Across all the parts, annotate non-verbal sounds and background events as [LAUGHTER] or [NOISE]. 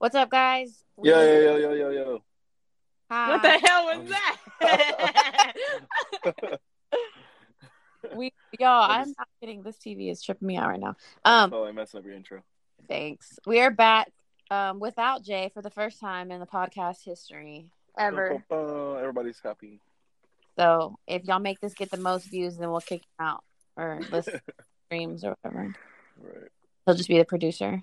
What's up, guys? Yo, yo, yo, yo, yo, yo. Hi. What the hell was that? [LAUGHS] we y'all, I I'm not kidding. This TV is tripping me out right now. Um, oh, I messed up your intro. thanks. We are back um without Jay for the first time in the podcast history ever. Uh, everybody's happy. So if y'all make this get the most views, then we'll kick him out or list [LAUGHS] streams or whatever. Right. He'll just be the producer.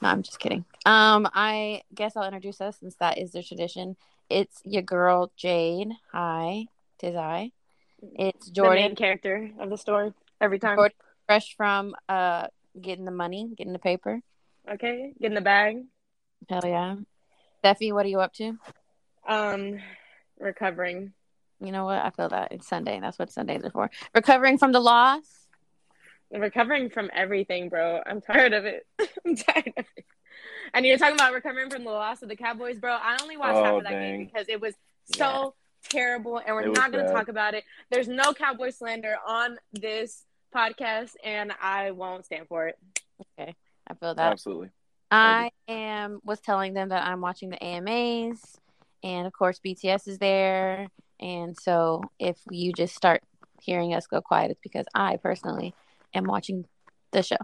No, I'm just kidding. Um, I guess I'll introduce us since that is the tradition. It's your girl Jade. Hi, tis I. It's the main Jordan, character of the story every time. Jordan. fresh from uh getting the money, getting the paper. Okay, getting the bag. Hell yeah. Steffi, what are you up to? Um, recovering. You know what? I feel that it's Sunday. That's what Sundays are for. Recovering from the loss. Recovering from everything, bro. I'm tired of it. [LAUGHS] I'm tired of it. And you're talking about recovering from the loss of the Cowboys, bro. I only watched half Oh, of that game because it was so terrible, and we're It not going to talk about it. There's no Cowboy slander on this podcast, and I won't stand for it. Okay, I feel that. Absolutely. I am was telling them that I'm watching the AMAs, and of course BTS is there. And so if you just start hearing us go quiet, it's because I personally am watching the show.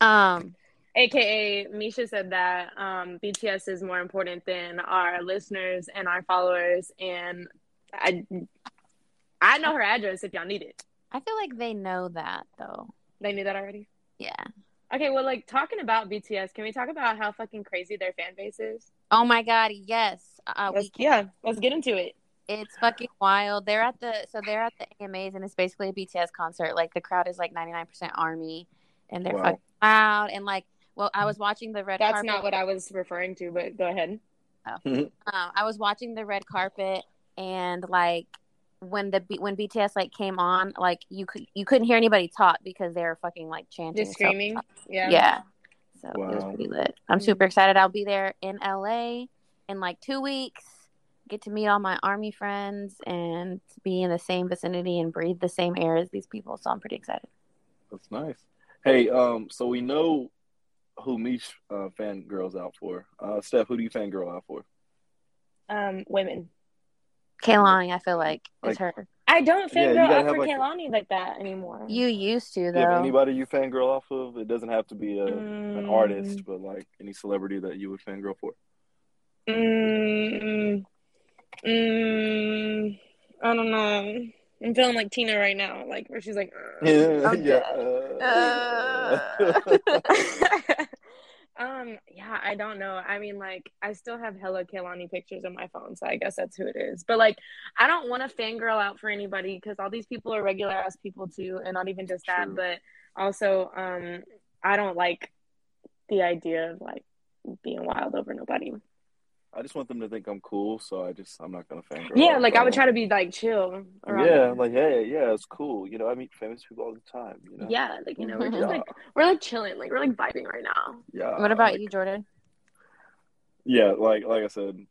Um, AKA, Misha said that um, BTS is more important than our listeners and our followers, and I, I know her address if y'all need it. I feel like they know that though. They knew that already. Yeah. Okay, well, like talking about BTS, can we talk about how fucking crazy their fan base is? Oh my god, yes. Uh, we Let's, yeah, let's get into it. It's fucking wild. They're at the so they're at the AMAs and it's basically a BTS concert. Like the crowd is like ninety nine percent army, and they're Wow. fucking loud and like. Well, I was watching the red. That's carpet. not what I was referring to, but go ahead. [LAUGHS] Um, I was watching the red carpet and like when the when BTS like came on, like you could you couldn't hear anybody talk because they were fucking like chanting, Just so- screaming. Yeah. yeah. So it was Wow. pretty lit. I'm super excited. I'll be there in LA in like two weeks. Get to meet all my army friends and be in the same vicinity and breathe the same air as these people. So I'm pretty excited. That's nice. Hey, um, so we know who Mish uh, fangirls out for. Uh, Steph, who do you fangirl out for? Um, women. Kehlani, I feel like is her. I don't fangirl gotta out for like, Kehlani like that anymore. You used to Do you have though. anybody you fangirl off of? It doesn't have to be a, an Mm. artist, but like any celebrity that you would fangirl for. Mm, mm, I don't know. I'm feeling like Tina right now, like where she's like. Yeah, [LAUGHS] I'm yeah. uh, [LAUGHS] um, yeah, I don't know. I mean, like, I still have Hello Kehlani pictures on my phone, so I guess that's who it is. But like, I don't want to fangirl out for anybody because all these people are regular ass people too, and not even just that, True. but also, um, I don't like the idea of like being wild over nobody. I just want them to think I'm cool, so I just I'm not gonna fangirl. Yeah, like I would try to be like chill. Around Yeah, them. like hey, yeah, it's cool. You know, I meet famous people all the time. You know. yeah, like you know, we're just Yeah. like we're like chilling, like we're like vibing right now. Yeah. What about like- you, Jordan? Yeah, like like I said,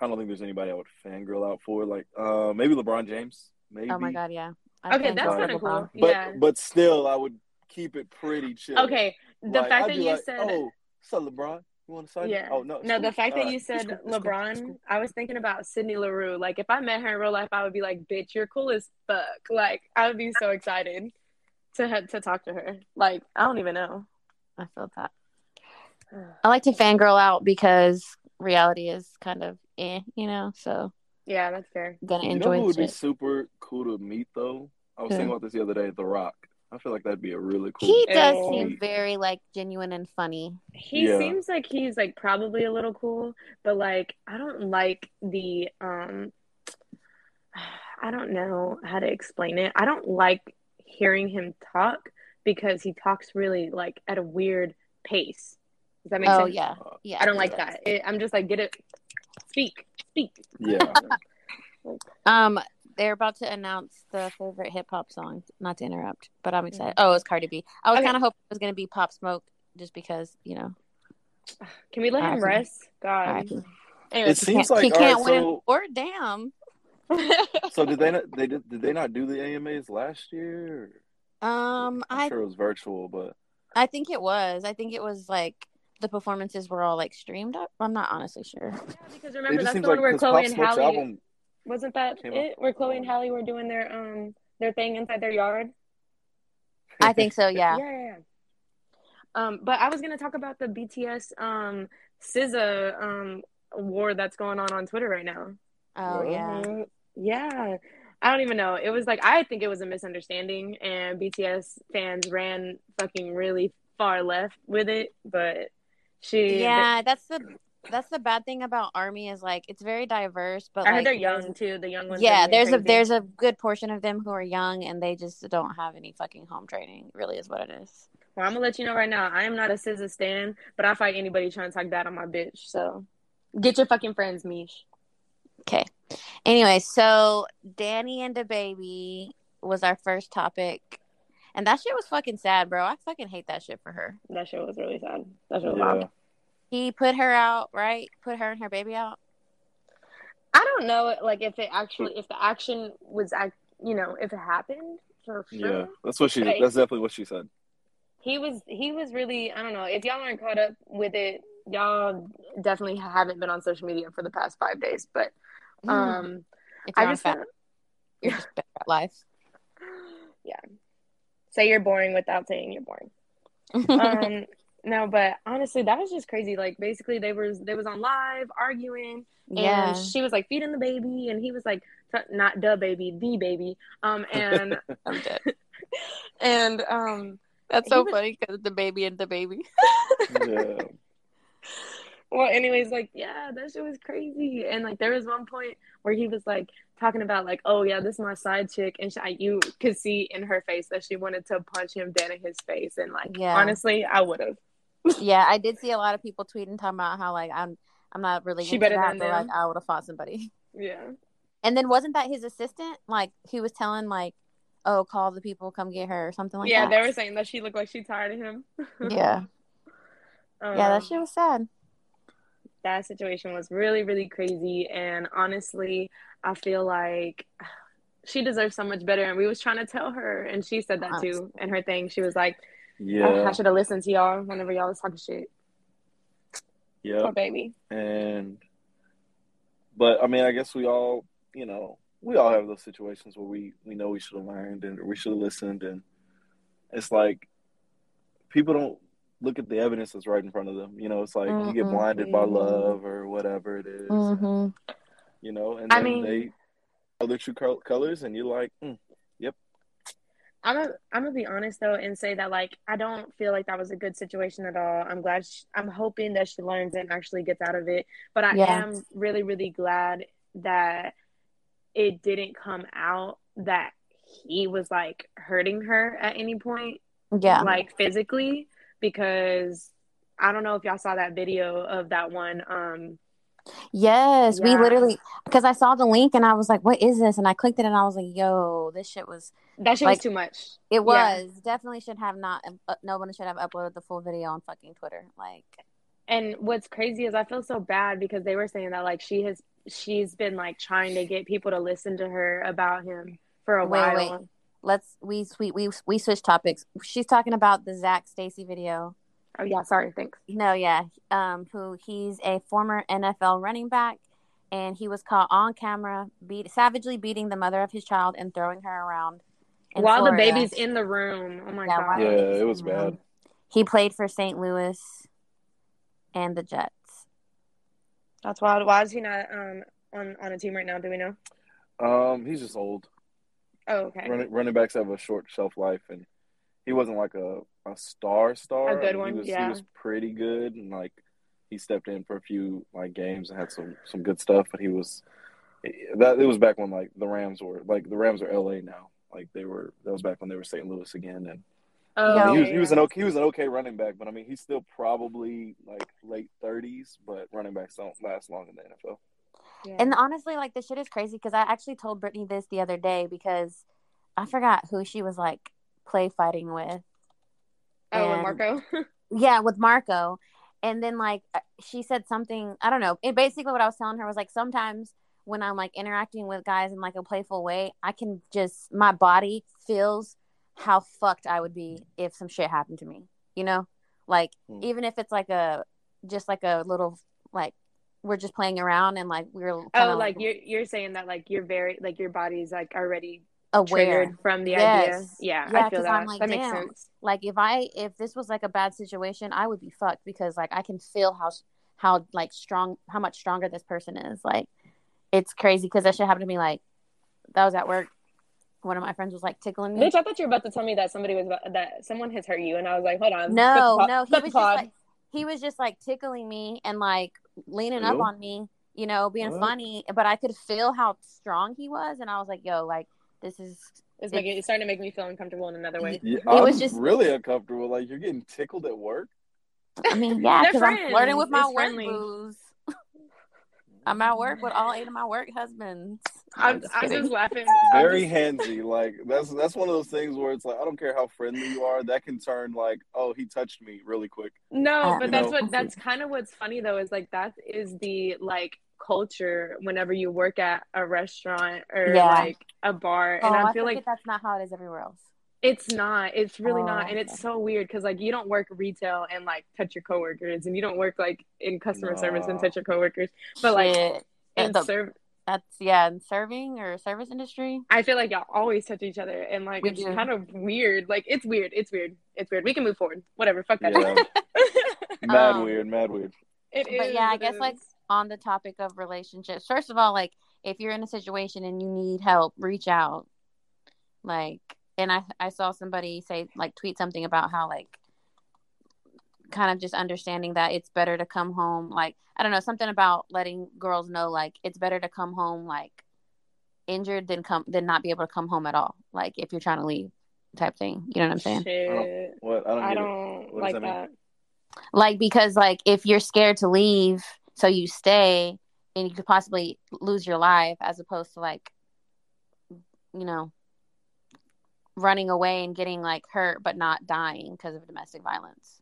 I don't think there's anybody I would fangirl out for. Like, uh, maybe LeBron James. Maybe. Oh my god, yeah. I Okay, fangirl that's with kind of cool. But yeah. but still, I would keep it pretty chill. Okay, the Like, fact I'd that be you like, said "Oh, what's up, LeBron? You want to sign?" Yeah. Oh no. No, the scoop. fact that you right, said scoop, scoop, LeBron, scoop. I was thinking about Sydney LaRue. Like, if I met her in real life, I would be like, bitch, you're cool as fuck. Like, I would be so excited to ha- to talk to her. Like, I don't even know. I feel that. [SIGHS] I like to fangirl out because reality is kind of eh, you know, so Yeah, that's fair. gonna You know enjoy who the would be super cool to meet though? I was Who? thinking about this the other day. The Rock. I feel like that'd be a really cool. He does Oh. seem very like genuine and funny. He Yeah. seems like he's like probably a little cool, but like I don't like the um [SIGHS] I don't know how to explain it. I don't like hearing him talk because he talks really like at a weird pace. Does that make Oh sense? yeah, yeah. I don't like does. that. It, I'm just like, get it, speak, speak. Yeah. [LAUGHS] Um, they're about to announce the favorite hip hop song. Not to interrupt, but I'm excited. Mm-hmm. Oh, it's Cardi B. I was Okay. kind of hoping it was gonna be Pop Smoke, just because you know. Can we let him Alright. rest? God. R.I.P. Anyway, It seems Can't- like he can't all right, win so, an award. Damn. [LAUGHS] so did they not they did did they not do the AMAs last year? Um, I'm I sure it was virtual, but I think it was. I think it was like the performances were all like streamed up. I'm not honestly sure. Yeah, because remember that's seems the like one where 'cause Chloe and Smoke's Halle album wasn't that came it? out- Where Chloe and Halle were doing their um their thing inside their yard. I think so. Yeah. [LAUGHS] Yeah, yeah, yeah. Um, but I was gonna talk about the BTS um SZA um war that's going on on Twitter right now. Oh What? yeah. Mhm. Yeah. I don't even know. It was like I think it was a misunderstanding and BTS fans ran fucking really far left with it, but she Yeah, that's the that's the bad thing about Army is like it's very diverse, but I like heard they're young too, the young ones. Yeah, being there's a there's a good portion of them who are young and they just don't have any fucking home training. Really, is what it is. Well, I'm gonna let you know right now. I am not a SZA stand but I fight anybody trying to talk bad on my bitch. So get your fucking friends, Mish. Okay. Anyway, so Danny and the baby was our first topic, and that shit was fucking sad, bro. I fucking hate that shit for her. That shit was really sad. That shit was yeah. wild. He put her out, right? Put her and her baby out. I don't know, like if it actually, if the action was, act, you know, if it happened for sure. Yeah, that's what she. Right. That's definitely what she said. He was, he was really. I don't know if y'all aren't caught up with it. Y'all definitely haven't been on social media for the past five days, but um, if you're I on just fat, feel- you're just better at life. yeah. Say you're boring without saying you're boring. [LAUGHS] um no but honestly that was just crazy like basically they was they was on live arguing yeah. and she was like feeding the baby and he was like t- not the baby the baby um [LAUGHS] and I'm dead. [LAUGHS] and um That's so was- funny because the baby and the baby. [LAUGHS] Yeah, well anyways like yeah that shit was crazy and like there was one point where he was like talking about like oh yeah this is my side chick and she, I, you could see in her face that she wanted to punch him dead in his face and like Yeah. honestly i would have yeah, I did see a lot of people tweeting talking about how like I'm I'm not really She into better that, than but like. I would have fought somebody. yeah And then wasn't that his assistant? Like he was telling like, oh, call the people, come get her, or something like yeah that. Yeah, they were saying that she looked like she tired of him [LAUGHS] yeah, Um, yeah, that shit was sad. that situation was really really crazy and honestly i feel like she deserves so much better and we was trying to tell her and she said that too in her thing she was like "Oh, yeah, i should have listened to y'all whenever y'all was talking shit yeah. poor baby And, but I mean, I guess we all, you know, we all have those situations where we we know we should have learned and we should have listened, and it's like people don't look at the evidence that's right in front of them. You know, it's like you get Mhm. blinded by love or whatever it is, Mm-hmm. you know, and I then mean- they show their true colors, and you're like, mm, i'm gonna i'm gonna be honest though and say that like i don't feel like that was a good situation at all i'm glad she, i'm hoping that she learns and actually gets out of it but i Yeah. am really really glad that it didn't come out that he was like hurting her at any point Yeah, like physically because I don't know if y'all saw that video of that one. Um, yes, we literally because I saw the link and I was like, what is this? And I clicked it and I was like, yo, this shit was. that shit Like- was too much. It Yeah. was definitely should have not. Uh, no one should have uploaded the full video on fucking Twitter. Like, And what's crazy is I feel so bad because they were saying that like she has she's been like trying to get people to listen to her about him for a Wait, while. wait. let's we we we we switch topics. She's talking about the Zac Stacy video. Oh yeah, sorry. Thanks. No, yeah. Um, who he's a former NFL running back, and he was caught on camera beat savagely beating the mother of his child and throwing her around. While Florida. the baby's in the room. Oh my Yeah, god. yeah, it was in room. bad. He played for St. Louis and the Jets. That's wild. Why is he not um on on a team right now? Do we know? Um, he's just old. Oh okay. Running running backs have a short shelf life, and he wasn't like a, a star star. A good I mean, one, He was, yeah. he was pretty good, and like he stepped in for a few like games and had some some good stuff. But he was that it was back when like the Rams were like the Rams are L.A. now. Like they were that was back when they were St. Louis again, and Oh, Yo. I mean, oh, he was yeah, he was an okay he was an okay running back, but I mean he's still probably like late thirties. But running backs don't last long in the NFL. Yeah. And honestly, like the shit is crazy because I actually told Brittany this the other day because I forgot who she was like play fighting with. oh, and and- Marco. [LAUGHS] Yeah, with Marco. And then like uh, she said something, I don't know. It basically what I was telling her was like sometimes when I'm like interacting with guys in like a playful way, I can just my body feels how fucked I would be if some shit happened to me. You know? Like Hmm. even if it's like a just like a little like we're just playing around and like we're kind oh, of like you're you're saying that like you're very like your body's like already aware. triggered from the Yes. idea. Yeah, Yeah, I feel 'cause that. I'm like, that makes sense. like if i if this was like a bad situation i would be fucked because like i can feel how how like strong how much stronger this person is like it's crazy because that shit happened to me like that was at work one of my friends was like tickling me Bitch, I thought you were about to tell me that somebody was about, that someone has hurt you, and I was like, hold on. no Put pod- no he was just pod. like he was just like tickling me and like leaning up on me you know being What? funny but i could feel how strong he was and i was like yo like this is It's making it's starting to make me feel uncomfortable in another way. Yeah, It I'm was just- really uncomfortable. Like you're getting tickled at work. i mean yeah They're because i'm flirting with my It's work friendly. booze i'm at work with all eight of my work husbands I'm, just I'm just laughing. Very [LAUGHS] handsy. Like that's that's one of those things where it's like I don't care how friendly you are, that can turn like, oh, he touched me really quick. No, Uh, but You that's know? what that's kind of what's funny though is like that is the like culture whenever you work at a restaurant or Yeah. like a bar, Oh, and I I feel like that's not how it is everywhere else. It's not. It's really Oh, not, and it's so weird because like you don't work retail and like touch your coworkers, and you don't work like in customer service and touch your coworkers. But like Shit. in The- serve, that's yeah, in serving or service industry. I feel like y'all always touch each other, and like We it's do. kind of weird. Like it's weird. It's weird. It's weird. We can move forward. Whatever. Fuck that. Yeah. [LAUGHS] Mad Um, weird, mad weird. It But is, yeah, I it guess, like. On the topic of relationships, first of all, like if you're in a situation and you need help, reach out. Like, and I I saw somebody say like tweet something about how like kind of just understanding that it's better to come home like I don't know something about letting girls know like it's better to come home like injured than come than not be able to come home at all. Like if you're trying to leave, type thing. You know what I'm saying? Shit. What? I don't. I don't What like that that. Like because like if you're scared to leave, so you stay, and you could possibly lose your life, as opposed to like, you know, running away and getting like hurt but not dying because of domestic violence.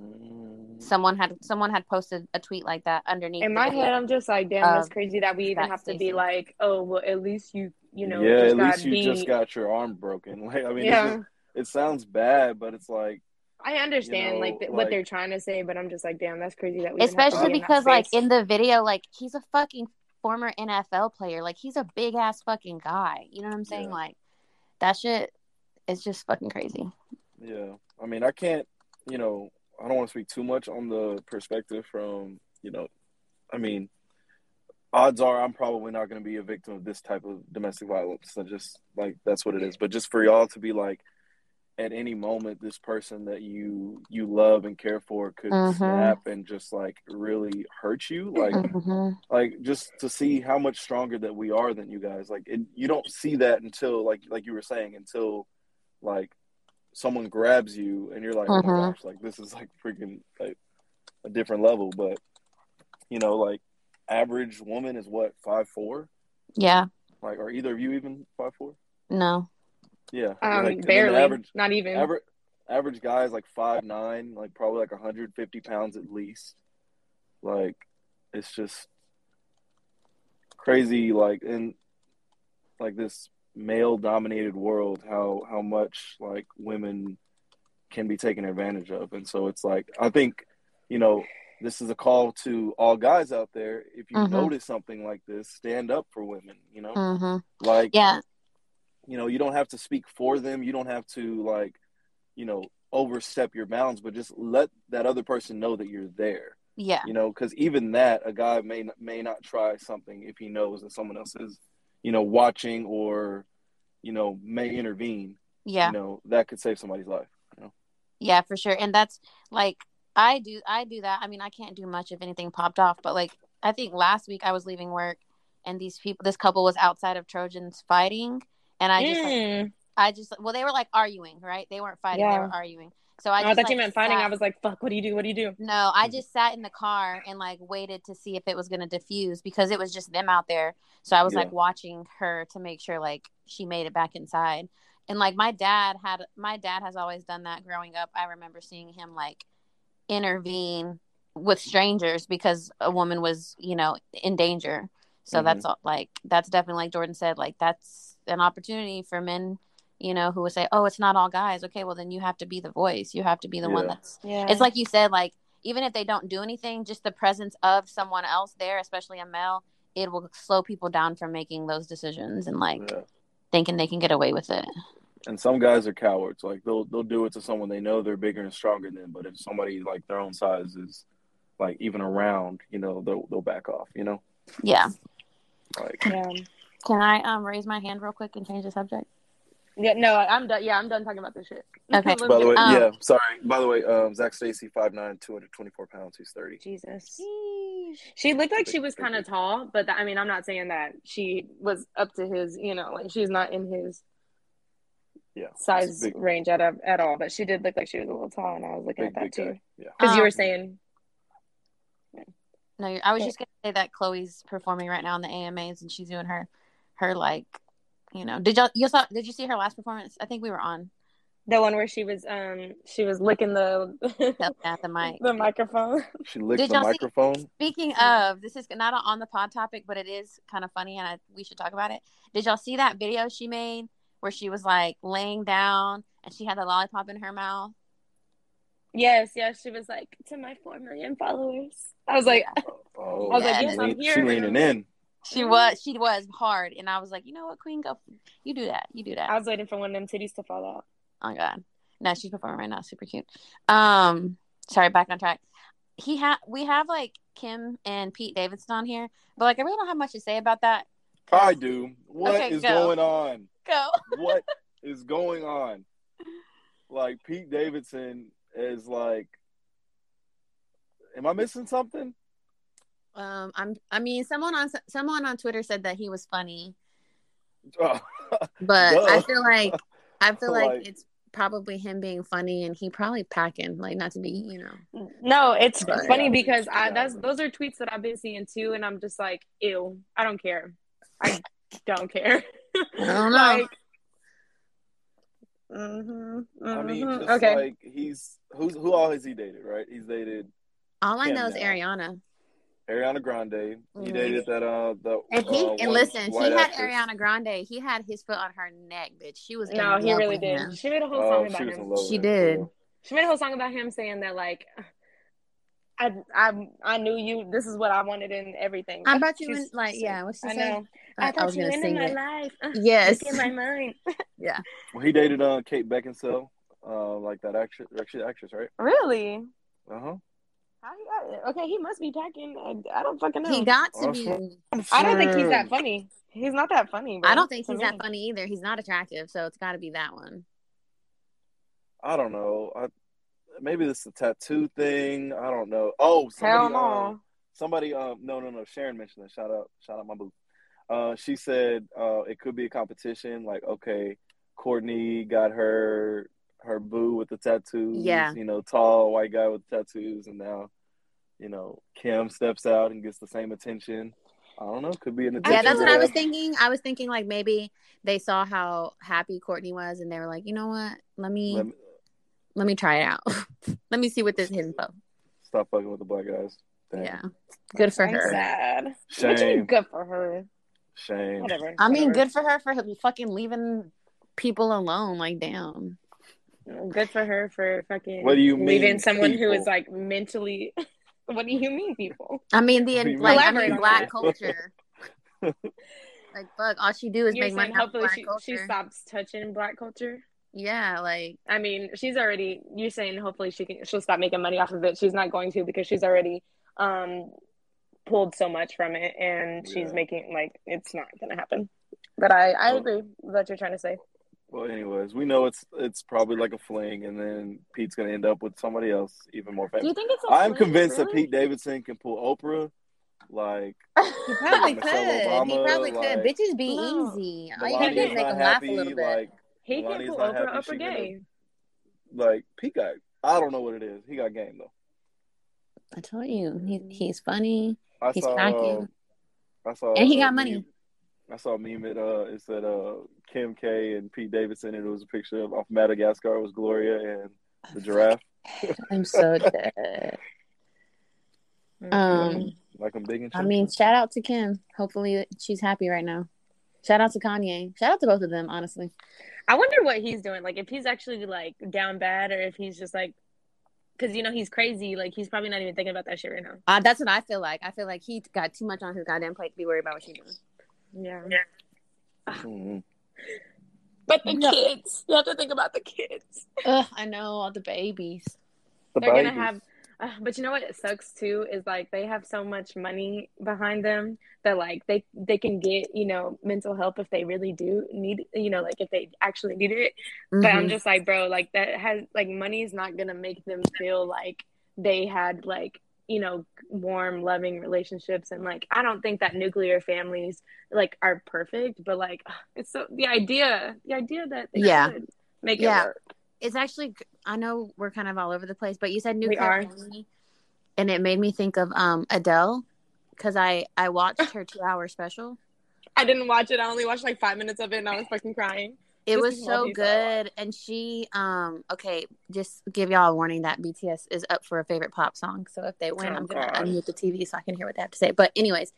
Mm, Someone had someone had posted a tweet like that underneath. In my head, I'm just like, damn, that's Um, crazy that we even have to be like, oh, well, at least you, you know, yeah, just at least you beat. just got your arm broken. [LAUGHS] Like, I mean, yeah, just, it sounds bad, but it's like, I understand know, like, th- like- what they're trying to say, but I'm just like, damn, that's crazy that we even have to especially be because like in the video like he's a fucking former nfl player like he's a big ass fucking guy you know what i'm saying Yeah. like that shit is just fucking crazy yeah. I mean, I can't, you know, I don't want to speak too much on the perspective from, you know, I mean, odds are I'm probably not going to be a victim of this type of domestic violence. So just like that's what it is. But just for y'all to be like, at any moment, this person that you you love and care for could Mhm. snap and just like really hurt you. Like, Mhm. like just to see how much stronger that we are than you guys. Like, it, you don't see that until like like you were saying until like someone grabs you and you're like, oh my Mhm. gosh, like this is like freaking like a different level. But you know, like average woman is what five four. yeah Like, are either of you even five four? no Yeah, um, like, and then the barely, average not even. average average guy is like five nine, like probably like 150 pounds at least. Like, it's just crazy. Like in like this male dominated world, how how much like women can be taken advantage of, and so it's like I think you know this is a call to all guys out there. If you Mhm. notice something like this, stand up for women. You know, hmm like yeah you know you don't have to speak for them. You don't have to like you know overstep your bounds but just let that other person know that you're there. Yeah. You know because even that a guy may may not try something if he knows that someone else is you know watching or you know may intervene. Yeah. You know that could save somebody's life you know? Yeah for sure. And that's like i do i do that. I mean i can't do much if anything popped off but like i think last week i was leaving work and these people this couple was outside of trojans fighting and i just like Mm. I just well, they were like arguing, right? They weren't fighting; they were arguing. So I I, just thought like, you meant fighting. sat- I was like, "Fuck! What do you do? What do you do?" No, I just sat in the car and like waited to see if it was going to diffuse because it was just them out there. So I was Yeah. like watching her to make sure like she made it back inside. And like my dad had my dad has always done that growing up. I remember seeing him like intervene with strangers because a woman was, you know, in danger. So Mhm. that's all- like that's definitely like Jordan said like that's an opportunity for men, you know, who would say, "Oh, it's not all guys." Okay, well then you have to be the voice. You have to be the one that's Yeah, it's like you said like even if they don't do anything just the presence of someone else there especially a male it will slow people down from making those decisions and like Yeah. thinking they can get away with it And some guys are cowards. Like they'll they'll do it to someone they know they're bigger and stronger than. But if somebody like their own size is like even around, you know, they'll they'll back off. You know, yeah like yeah, can i um raise my hand real quick and change the subject yeah. No, I'm done. Yeah, I'm done talking about this shit. Okay. By the way, Um, yeah. Sorry. By the way, um, Zac Stacy, 5'9", 224 pounds. He's thirty. Jesus. She looked like she was kind of tall, but th- I mean, I'm not saying that she was up to his, you know, like she's not in his Yeah. size Big, range at at all. But she did look like she was a little tall, and I was looking big, at that too. guy. Yeah. Because you Um, were saying, no i was just gonna say that chloe's performing right now in the amas and she's doing her her like you know did y'all you saw did you see her last performance i think we were on the one where she was, um, she was licking the [LAUGHS] at the mic the microphone. She licked Did the y'all see- microphone. Speaking of, this is not on the pod topic, but it is kind of funny, and I, we should talk about it. Did y'all see that video she made where she was like laying down and she had the lollipop in her mouth? Yes, yes, she was like to my four million followers. I was like, Oh, I was like, yes, I'm here. She leaning in. She was, she was hard, and I was like, you know what, Queen, go, you do that, you do that. I was waiting for one of them titties to fall out. Oh God, no, she's performing right now, super cute. Um, sorry, back on track. He had, we have like Kim and Pete Davidson on here, but like I really don't have much to say about that. I do. What is Okay, go. going on? Go. What [LAUGHS] is going on? Like Pete Davidson is like. Am I missing something? Um, I'm. I mean, someone on someone on Twitter said that he was funny, Oh, [LAUGHS] but Duh. I feel like I feel like, Like- it's probably him being funny, and he probably packing like not to be, you know. No, it's But- funny Yeah. because I Yeah. that's those are tweets that I've been seeing too, and I'm just like, ew, I don't care. I don't care. I don't [LAUGHS] know. like, mhm, I mean, mhm. just okay. like he's who's who all has he dated? Right? He's dated All I Kim know is. Ariana, Ariana Grande. He Mhm. dated that uh the and he uh, and listen, he had actress. Ariana Grande. He had his foot on her neck, bitch. She was no, he really did. him. She made a whole Oh, song she about was him. She him, did. for. She made a whole song about him saying that like. I, I I knew you. This is what I wanted in everything. I bet you in like yeah. What's she I say? know. I, I, I thought was you gonna into my it. life. Yes. In my mind. [LAUGHS] Yeah. Well, he dated uh Kate Beckinsale, uh like that actress, actually actress, right? Really? Uh huh. How he got? Okay, he must be packing. I, I don't fucking know. He got to be. I don't think he's that funny. He's not that funny. Bro, I don't think he's me. that funny either. He's not attractive, so it's got to be that one. I don't know. I, maybe this is a tattoo thing. I don't know. Oh, somebody, Hell uh, no. somebody. Um, no, no, no. Sharon mentioned that. Shout out, shout out my boo. Uh, she said uh, it could be a competition. Like, okay, Courtney got her her boo with the tattoos. Yeah. You know, tall white guy with tattoos, and now, you know, Kim steps out and gets the same attention. I don't know. Could be an attention. Yeah, that's what I was thinking. I was thinking like maybe they saw how happy Courtney was, and they were like, you know what? Let me Let let me me, try it out. [LAUGHS] let me see what this is for. stop fucking with the black guys. Damn. Yeah, good for I'm her. sad. What you mean Shame. good for her? Shame. Whatever. I mean, good for her for fucking leaving people alone. Like, damn. Good for her for fucking. What do you mean, Leaving someone who is like mentally. [LAUGHS] what do you mean, people? I mean, the What do like, I mean? mean, Elaborate on black culture. [LAUGHS] like, fuck, all she do is You're make money hopefully black she culture. she stops touching black culture. Yeah, like, I mean, she's already. You're saying hopefully she can. She'll stop making money off of it. She's not going to because she's already um pulled so much from it, and she's making like it's not gonna happen. But I I agree with what you're trying to say. Well, anyways, we know it's it's probably like a fling, and then Pete's gonna end up with somebody else even more Do you think it's? A I'm fling, convinced that? Pete Davidson can pull Oprah. Like, [LAUGHS] he probably Michelle could. he Obama, probably could. like- Bitches be No. easy. All you gotta do is make not them laugh a happy. little bit. Like, He Lonnie's can't pull Oprah. happy she Oprah didn't- gay. Like he got, I don't know what it is. He got game though. I told you, he, he's funny. I He's saw. cracking. Uh, I saw. And he got money. meme- I saw a meme. It uh, it said uh, Kim K and Pete Davidson, and it was a picture of off Madagascar. It was Gloria and the giraffe. [LAUGHS] I'm so [LAUGHS] dead. Um, Like I'm big and I mean, shout out to Kim. Hopefully, she's happy right now. Shout out to Kanye. Shout out to both of them, honestly. I wonder what he's doing. Like, if he's actually like down bad, or if he's just like, because you know he's crazy. Like, he's probably not even thinking about that shit right now. Uh, that's what I feel like. I feel like he got too much on his goddamn plate to be worried about what she's doing. Yeah. Mhm. But the Yeah. kids, you have to think about the kids. Ugh, I know all the babies. The They're gonna have, uh, but you know what It sucks too is like they have so much money behind them that like they they can get you know mental help if they really do need you know like if they actually need it. But I'm Mhm. just like, bro, like that has like money is not gonna make them feel like they had like you know warm, loving relationships, and like I don't think that nuclear families like are perfect, but like [SIGHS] it's so the idea, the idea that they Yeah. make Yeah. it work. it's actually. I know we're kind of all over the place, but you said nuclear family, and it made me think of um Adele because I I watched her [LAUGHS] two hour special. I didn't watch it. I only watched like five minutes of it, and I was fucking crying. It This was so one piece I watched. good, and she um okay. Just give y'all a warning that BTS is up for a favorite pop song. So if they win, Oh, I'm gonna God. unmute the TV so I can hear what they have to say. But anyways,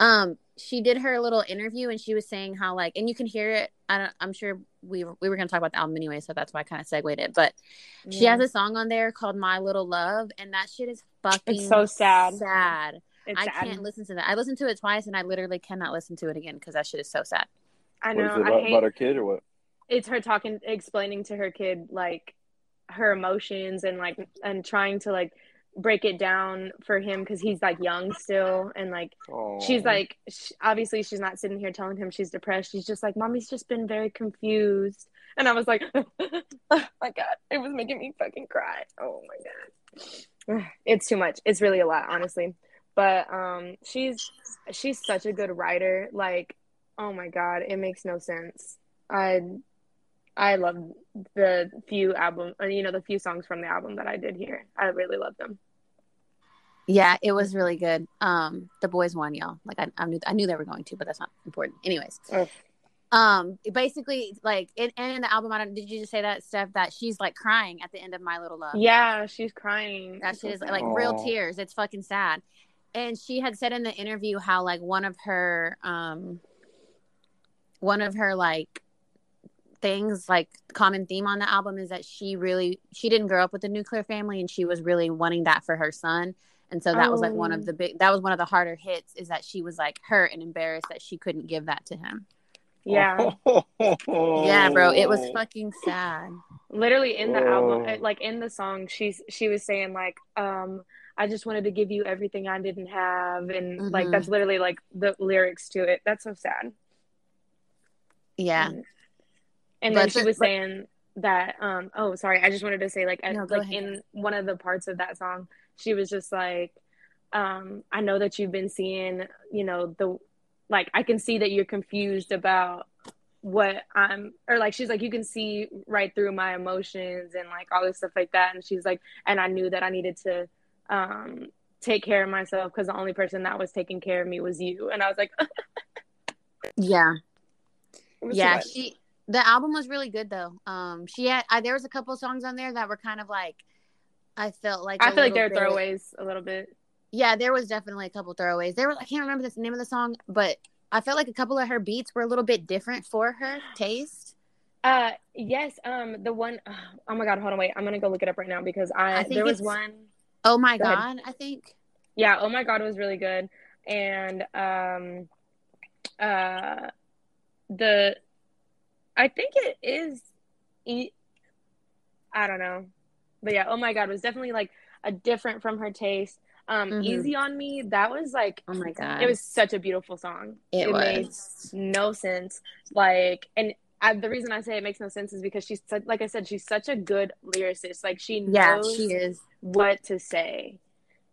um, she did her little interview and she was saying how like, and you can hear it. I don't, I'm sure we were, we were gonna talk about the album anyway, so that's why I kind of segued it. But she has a song on there called "My Little Love," and that shit is fucking so sad. Sad. It's I sad. can't listen to that. I listened to it twice, and I literally cannot listen to it again because that shit is so sad. I What know. is it I about, hate. about her kid or what? It's her talking, explaining to her kid like her emotions and like and trying to like break it down for him because he's like young still and like Oh, she's like sh obviously she's not sitting here telling him she's depressed. She's just like mommy's just been very confused. And i was like [LAUGHS] oh my god it was making me fucking cry. Oh my god. It's too much. It's really a lot honestly. But um she's she's such a good writer. Like oh my god it makes no sense. I i love the few album uh, you know the few songs from the album that i did hear i really love them Yeah, it was really good. Um, the boys won, y'all. Like I, I knew, I knew they were going to, but that's not important. Anyways, Ugh. um, basically, like, it, and in the album, I don't. Did you just say that, Steph? That she's like crying at the end of My Little Love. yeah she's crying that It's so shit is sad. like real tears. It's fucking sad. And she had said in the interview how like one of her, um, one of her like things like common theme on the album is that she really she didn't grow up with a nuclear family and she was really wanting that for her son. And so that was like one of the big that was one of the harder hits is that she was like hurt and embarrassed that she couldn't give that to him. Yeah. [LAUGHS] Yeah bro it Oh. was fucking sad. Literally in the Whoa. album uh, like in the song she's she was saying like um i just wanted to give you everything i didn't have and like Mhm. that's literally like the lyrics to it. That's so sad. Yeah and, then she was but- saying that um oh sorry i just wanted to say like No, go like ahead. in one of the parts of that song she was just like um i know that you've been seeing you know the like i can see that you're confused about what i'm or like she's like you can see right through my emotions and like all this stuff like that. And she's like and i knew that i needed to um take care of myself because the only person that was taking care of me was you. And i was like [LAUGHS] yeah. Was yeah she the album was really good though um she had I, there was a couple songs on there that were kind of like i felt like I feel like they're bit- throwaways a little bit yeah there was definitely a couple throwaways there was i can't remember the name of the song but i felt like a couple of her beats were a little bit different for her taste Uh, yes. Um, the one oh my god, hold on, wait. I'm gonna go look it up right now because I, I think there was one. oh my Go ahead. god i think Yeah. Oh my god, was really good. And um, uh, the I think it is. E- I don't know, but yeah. Oh my god, it was definitely like a different from her taste. Um, Mhm. Easy on Me. That was like oh my god it was such a beautiful song. it, made was no sense. Like, and I, the reason I say it makes no sense is because she's such, like I said, she's such a good lyricist. Like she yeah knows she is what to say,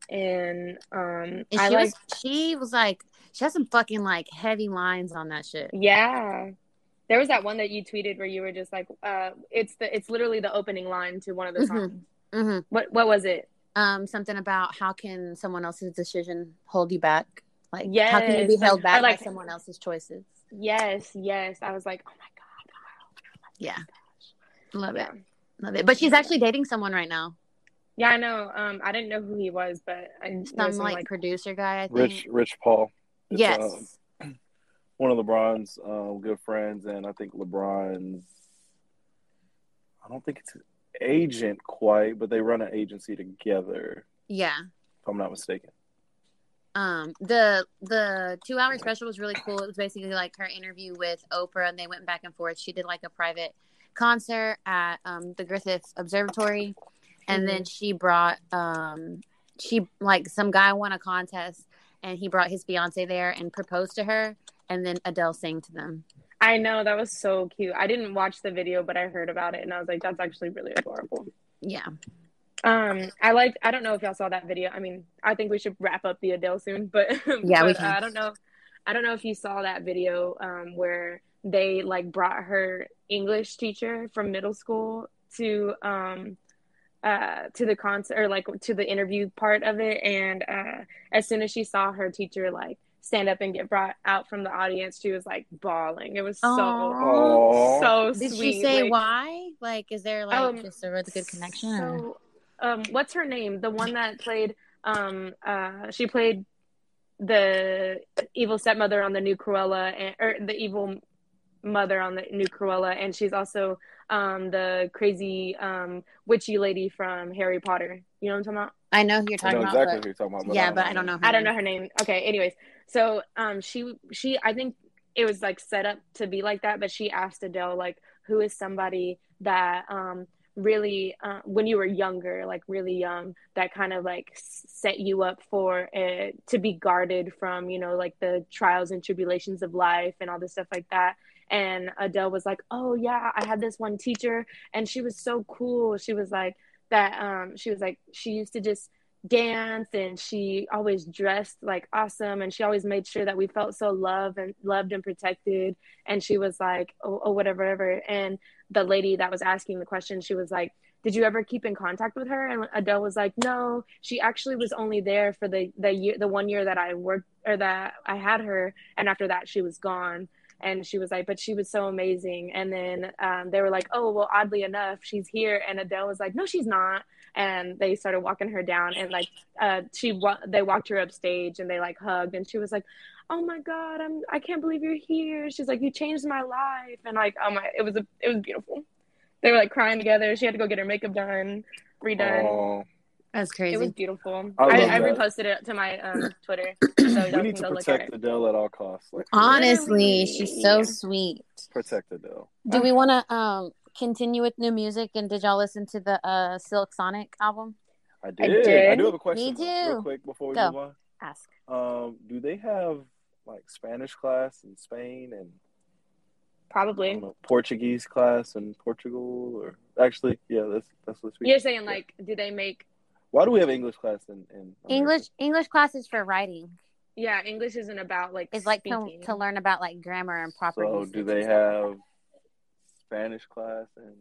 and um, and I she like, was she was like she has some fucking like heavy lines on that shit yeah, There was that one that you tweeted where you were just like, uh, it's the it's literally the opening line to one of the Mhm. songs. hmm What what was it? Um, something about how can someone else's decision hold you back? Like, how can you be held back like- by someone else's choices? Yes, yes. I was like, oh my god. Yeah, love Yeah. it, love it. But she's actually dating someone right now. Yeah, I know. Um, I didn't know who he was, but I knew Some some like, like producer guy, I think. Rich Rich Paul. It's, yes. One of LeBron's um, good friends, and I think LeBron's. I don't think it's an agent quite, but they run an agency together. yeah. If I'm not mistaken. Um, the the two hour special was really cool. It was basically like her interview with Oprah, and they went back and forth. She did like a private concert at um, the Griffith Observatory, and then she brought um, she like some guy won a contest, and he brought his fiance there and proposed to her, and then Adele sang to them. I know that was so cute. I didn't watch the video, but I heard about it, and I was like, that's actually really adorable. Yeah, Um, I liked. I don't know if y'all saw that video. I mean, I think we should wrap up the Adele soon, but [LAUGHS] Yeah, we can. uh, I don't know. I don't know if you saw that video um, where they like brought her English teacher from middle school to um uh to the concert or like to the interview part of it, and uh, as soon as she saw her teacher like stand up and get brought out from the audience, she was like bawling. It was so Aw. so did sweet. Did she say like- why? Like, is there like Um, just a really good connection? So, um, what's her name? The one that played, um, uh, she played the evil stepmother on the new Cruella, and, or the evil mother on the new Cruella, and she's also um the crazy um witchy lady from Harry Potter. You know what I'm talking about? I know who you're I talking know about. exactly but- who you're talking about. But yeah, but I don't know. Her I don't name. know her name. Okay, anyways, so um she she I think it was like set up to be like that, but she asked Adele like who is somebody that um really uh, when you were younger, like really young, that kind of like set you up for uh, to be guarded from you know like the trials and tribulations of life and all this stuff like that. And Adele was like, "Oh yeah, I had this one teacher, and she was so cool. She was like that. Um, she was like she used to just." dance and she always dressed like awesome and she always made sure that we felt so loved and loved and protected and she was like oh, oh whatever whatever and the lady that was asking the question she was like did you ever keep in contact with her and adele was like no she actually was only there for the the year the one year that i worked or that i had her and after that she was gone and she was like but she was so amazing. And then um, they were like oh well oddly enough she's here. And adele was like no she's not. And they started walking her down. And like uh she wa- they walked her upstage and they like hugged. And she was like oh my god i'm i can't believe you're here. She's like you changed my life. And like oh my it was a it was beautiful. They were like crying together. She had to go get her makeup done redone. Oh, That's crazy. it was beautiful I i, I, reposted it to my um twitter so [CLEARS THROAT] we need to go at protect Adele at all costs. Like Honestly, she's so sweet. protect Adele. Do we want to um continue with new music? And did y'all listen to the uh Silk Sonic album? I did. I, did. do have a question. Me though, Real too. quick before we Go. move on. Ask. Um, do they have like Spanish class in Spain and probably know, Portuguese class in Portugal? Or actually, yeah, that's that's what we. you're saying like do they make Why do we have English class in in America? English English classes for writing yeah english isn't about like is like to, to learn about like grammar and proper. So do they stuff. have Spanish class and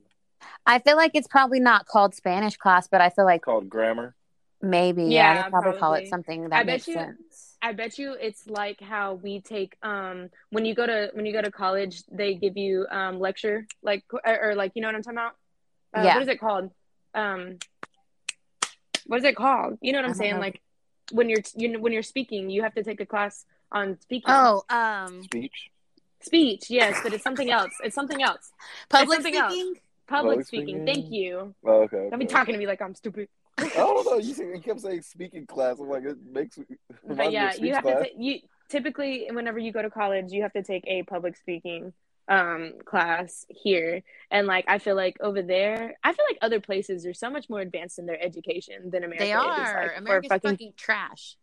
I feel like it's probably not called Spanish class, but I feel like called grammar? maybe yeah, Yeah, they probably, call it probably. something I that bet makes you- sense. I bet you it's like how we take um when you go to when you go to college they give you um lecture like or, or like you know what I'm talking about uh, Yeah. what is it called um what is it called you know what I I'm saying know. like when you're you know, when you're speaking you have to take a class on speaking Oh, um, Speech. speech yes but it's something else it's something else public something else. speaking. public, Public speaking. speaking. thank you Oh, okay. don't be talking to me like I'm stupid [LAUGHS] I don't know. You, see, you kept saying speaking class. I'm like, it makes. me- reminds me but of yeah you have class. to ta- you typically whenever you go to college you have to take a public speaking um class here and like i feel like over there i feel like other places are so much more advanced in their education than america They is are. like, America's fucking, fucking trash.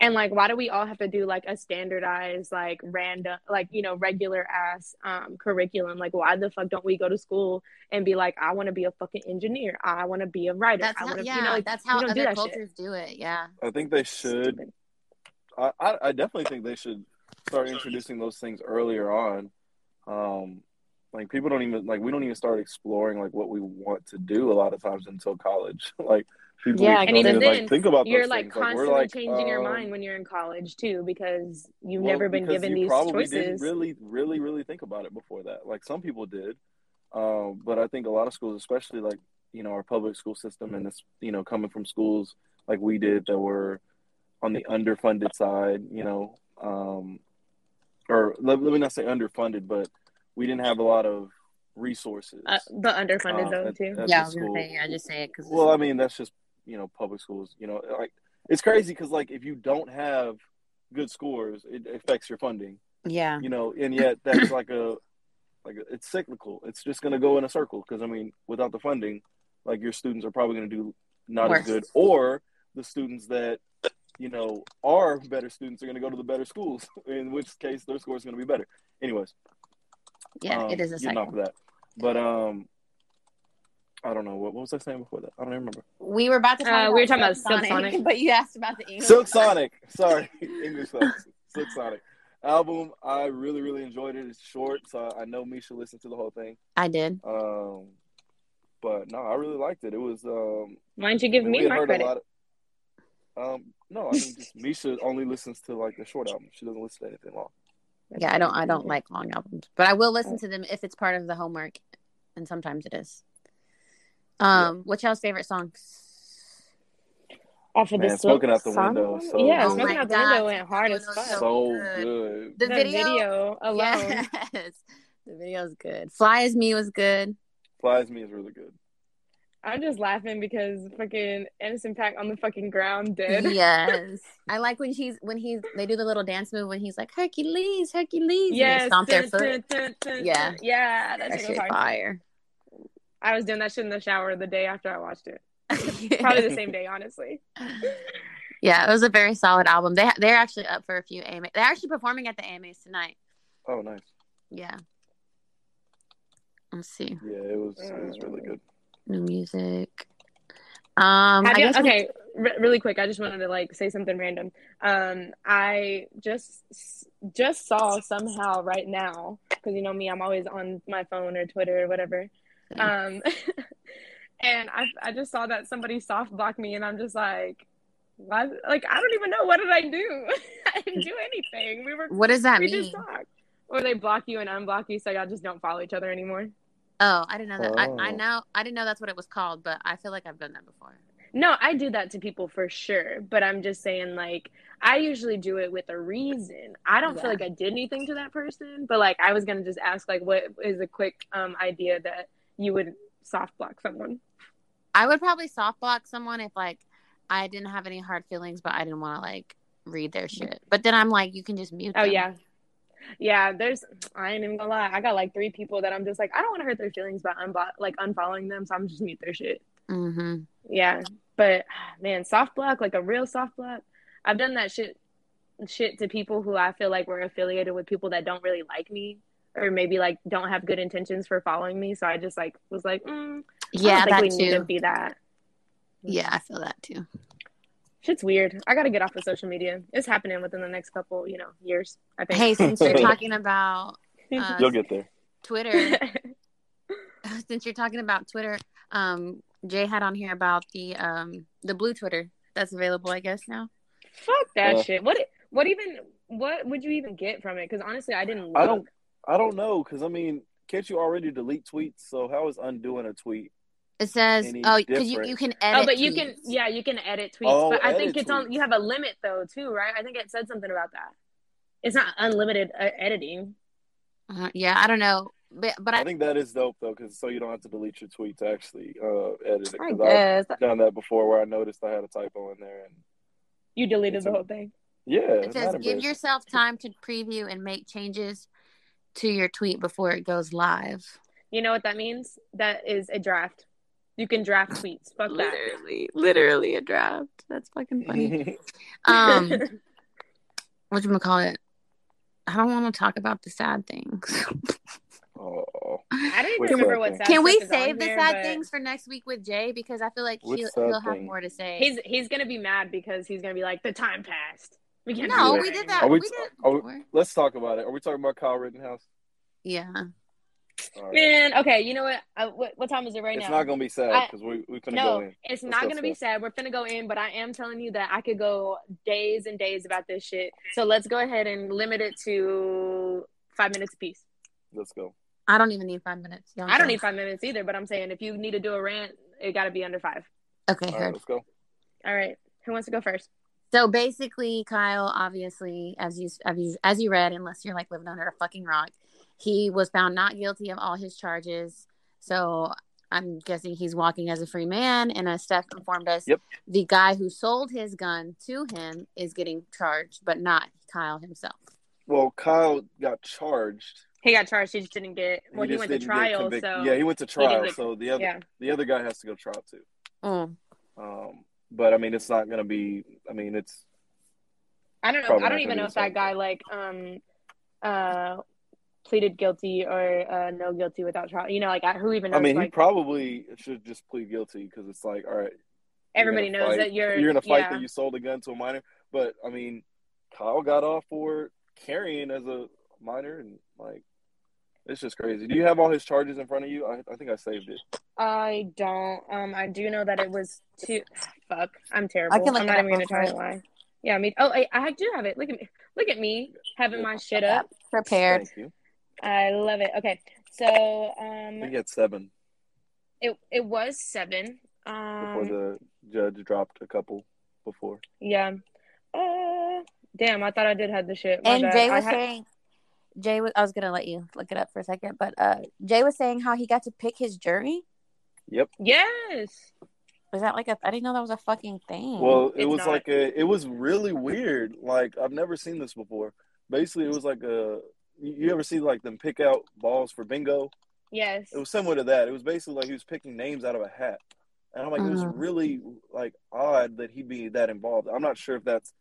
and like why do we all have to do like a standardized like random like you know regular ass um curriculum like why the fuck don't we go to school and be like i want to be a fucking engineer i want to be a writer That's i how, want to yeah, you know like, that's how don't do other that shit. cultures do it. Yeah. I think they should. I, I, I definitely think they should start introducing those things earlier on. Um, like people don't even like we don't even start exploring like what we want to do a lot of times until college. [LAUGHS] like people Yeah, and even then, like think about you're like. Like, constantly we're like changing your um, mind when you're in college too because you've well, never been given these probably didn't choices. really, really, really think about it before that. Like some people did, um, but I think a lot of schools, especially like you know our public school system, and it's you know coming from schools like we did that were on the underfunded side, you know, um, or let, let me not say underfunded, but we didn't have a lot of resources. Uh, the underfunded um, though at- too. at yeah, I the was gonna say, I just say it because Well, I mean, that's just you know public schools. You know, like it's crazy because like if you don't have good scores, it affects your funding. yeah, You know, and yet that's like a like a, it's cyclical. It's just going to go in a circle because I mean, without the funding, like your students are probably going to do not Worse. as good, or the students that you know are better students are going to go to the better schools. [LAUGHS] In which case, their score is going to be better. Anyways, yeah, um, it is a getting off of that, but um. I don't know what, what was I saying before that. I don't even remember. We were about to talk. Uh, about we were talking about Silk Silk Sonic. [LAUGHS] but you asked about the English. Silk Sonic. Sorry, [LAUGHS] English class. Silk Sonic album. I really, really enjoyed it. It's short, so I know Misha listened to the whole thing. I did. Um, but no, I really liked it. It was. Um, Why don't you I give mean, me my credit? a lot. Of, um, no, I mean just Misha only listens to like the short album. She doesn't listen to anything long. Yeah, I don't. I don't like long albums, but I will listen to them if it's part of the homework, and sometimes it is. Um, what's y'all's favorite songs? Off of Man, the Silk Smoking Out the Sonic Window, so yeah. Oh smoking my out the window went hard as fuck. Out So good. good. The, The video, video alone. [LAUGHS] Yes, the video is good. Fly as me was good. Flies Me is really good. I'm just laughing because fucking innocent pack on the fucking ground dead. [LAUGHS] Yes, I like when she's when he's they do the little dance move when he's like Hercules, Hercules. and they Yes. stomp their foot. dun, dun, dun, Yeah. dun. Yeah. That, That shit was fire. I was doing that shit in the shower the day after I watched it. [LAUGHS] Probably the same day, honestly. Yeah, it was a very solid album. They they're actually up for a few AMA. They're actually performing at the AMAs tonight. Oh, nice. Yeah. Let's see. Yeah, it was. It was really mm. good. New music. Um, you- guess we- okay, really quick. I just wanted to like say something random. Um, I just just saw somehow right now because you know me, I'm always on my phone or Twitter or whatever. Um, [LAUGHS] and I I just saw that somebody soft blocked me, and I'm just like, why? Like I don't even know what did I do. [LAUGHS] I didn't do anything. We were what does that we mean? just talked. Or they block you and unblock you, so y'all just don't follow each other anymore. Oh, I didn't know that. I, I Oh. know I didn't know that's what it was called, but I feel like I've done that before. No, I do that to people for sure, but I'm just saying like I usually do it with a reason. I don't Yeah. feel like I did anything to that person, but like I was gonna just ask like what is a quick um idea that you would soft block someone. I would probably soft block someone if like I didn't have any hard feelings, but I didn't want to like read their shit. But then I'm like, you can just mute. Oh them. yeah. Yeah, there's I ain't even gonna lie. I got like three people that I'm just like I don't want to hurt their feelings by unblock like unfollowing them, so I'm just mute their shit. Mm-hmm. Yeah, but [SIGHS] man, soft block like a real soft block. I've done that shit shit to people who I feel like were affiliated with people that don't really like me or maybe like don't have good intentions for following me. So I just like was like, mm, Yeah, I don't that think we need to be that. Yeah, I feel that too. Shit's weird. I gotta get off of social media. It's happening within the next couple, you know, years. I think. Hey, since you're [LAUGHS] talking about uh, You'll get there. Twitter, [LAUGHS] since you're talking about Twitter, um, Jay had on here about the um the blue Twitter that's available, I guess now. Fuck that Uh, shit. What? What even? What would you even get from it? Because honestly, I didn't. Look. I don't. I don't know because I mean, can't you already delete tweets? So how is undoing a tweet? It says, oh, because you, you can edit. Oh, but you can, yeah, you can edit tweets. Oh, but I think edit it's on. You have a limit though, too, right? I think it said something about that. It's not unlimited uh, editing. Uh, yeah, I don't know, but but I, I think that is dope though, because so you don't have to delete your tweet to actually uh, edit it. I 'Cause I've done that before where I noticed I had a typo in there, and you deleted It's the a- whole thing. yeah, it says give yourself time to preview and make changes to your tweet before it goes live. You know what that means? That is a draft. You can draft tweets. [LAUGHS] Fuck that. Literally, literally a draft. That's fucking funny. [LAUGHS] um, [LAUGHS] what you call it? I don't want to talk about the sad things. oh, I don't even remember sad what. sad Can we stuff is on save the here, sad but things for next week with Jay because I feel like Which he'll, sad he'll have more to say. He's he's gonna be mad because he's gonna be like the time passed. We can't. no, we did that. Are we, we did are we- let's talk about it. Are we talking about Kyle Rittenhouse? Yeah. All right. Man, okay, you know what? Uh, what, what time is it right it's now? It's not gonna be sad because we we finna no, go in. it's Let's not go, gonna be sad. We're finna go in, but I am telling you that I could go days and days about this shit. So let's go ahead and limit it to five minutes apiece. Let's go. I don't even need five minutes. Y'all I don't need five minutes either, but I'm saying if you need to do a rant, it got to be under five. Okay, All right, heard. let's go. All right, who wants to go first? So basically, Kyle, obviously, as you as you as you read, unless you're like living under a fucking rock, he was found not guilty of all his charges. So I'm guessing he's walking as a free man. And as Steph informed us, Yep. the guy who sold his gun to him is getting charged, but not Kyle himself. Well, Kyle got charged. He got charged. He just didn't get. Well, he, just went to didn't get trial, convict- so yeah, he went to trial. get- so the other yeah. the other guy has to go to trial too. Mm. Um, but I mean, it's not gonna be. I mean, it's I don't know. I don't even know if that guy like um uh pleaded guilty or uh no guilty without trial. You know, like I- who even knows? I mean, he probably should just plead guilty because it's like, all right, everybody knows fight- that you're you're gonna fight yeah. that you sold a gun to a minor. But I mean, Kyle got off for carrying as a minor, and like, it's just crazy. Do you have all his charges in front of you? I, I think I saved it. I don't. Um, I do know that it was two. Fuck, I'm terrible. I can look I'm not even gonna try to quick. lie. Yeah, me. Oh, I, I do have it. Look at me. Look at me having my shit up. Prepared. Thank you. I love it. Okay, so I um, think he had seven it it was seven. before Um, the judge dropped a couple before. yeah. Uh, damn, I thought I did have the shit. My And bad. Jay I was had- saying, Jay was. I was gonna let you look it up for a second, but uh, Jay was saying how he got to pick his jury. Yep. Yes. Was that like a? I didn't know that was a fucking thing. Well, it It's was not. like a. It was really weird. Like I've never seen this before. Basically, it was like a. You you ever see like them pick out balls for bingo? Yes. It was similar to that. It was basically like he was picking names out of a hat, and I'm like, it was Mhm. really like odd that he'd be that involved. I'm not sure if that's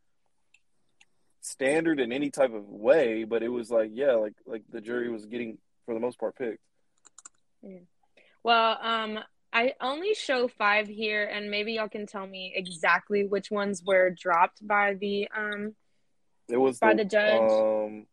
standard in any type of way, but it was like, yeah, like like the jury was getting for the most part picked. Well, um, I only show five here, and maybe y'all can tell me exactly which ones were dropped by the um It was By the judge? Um,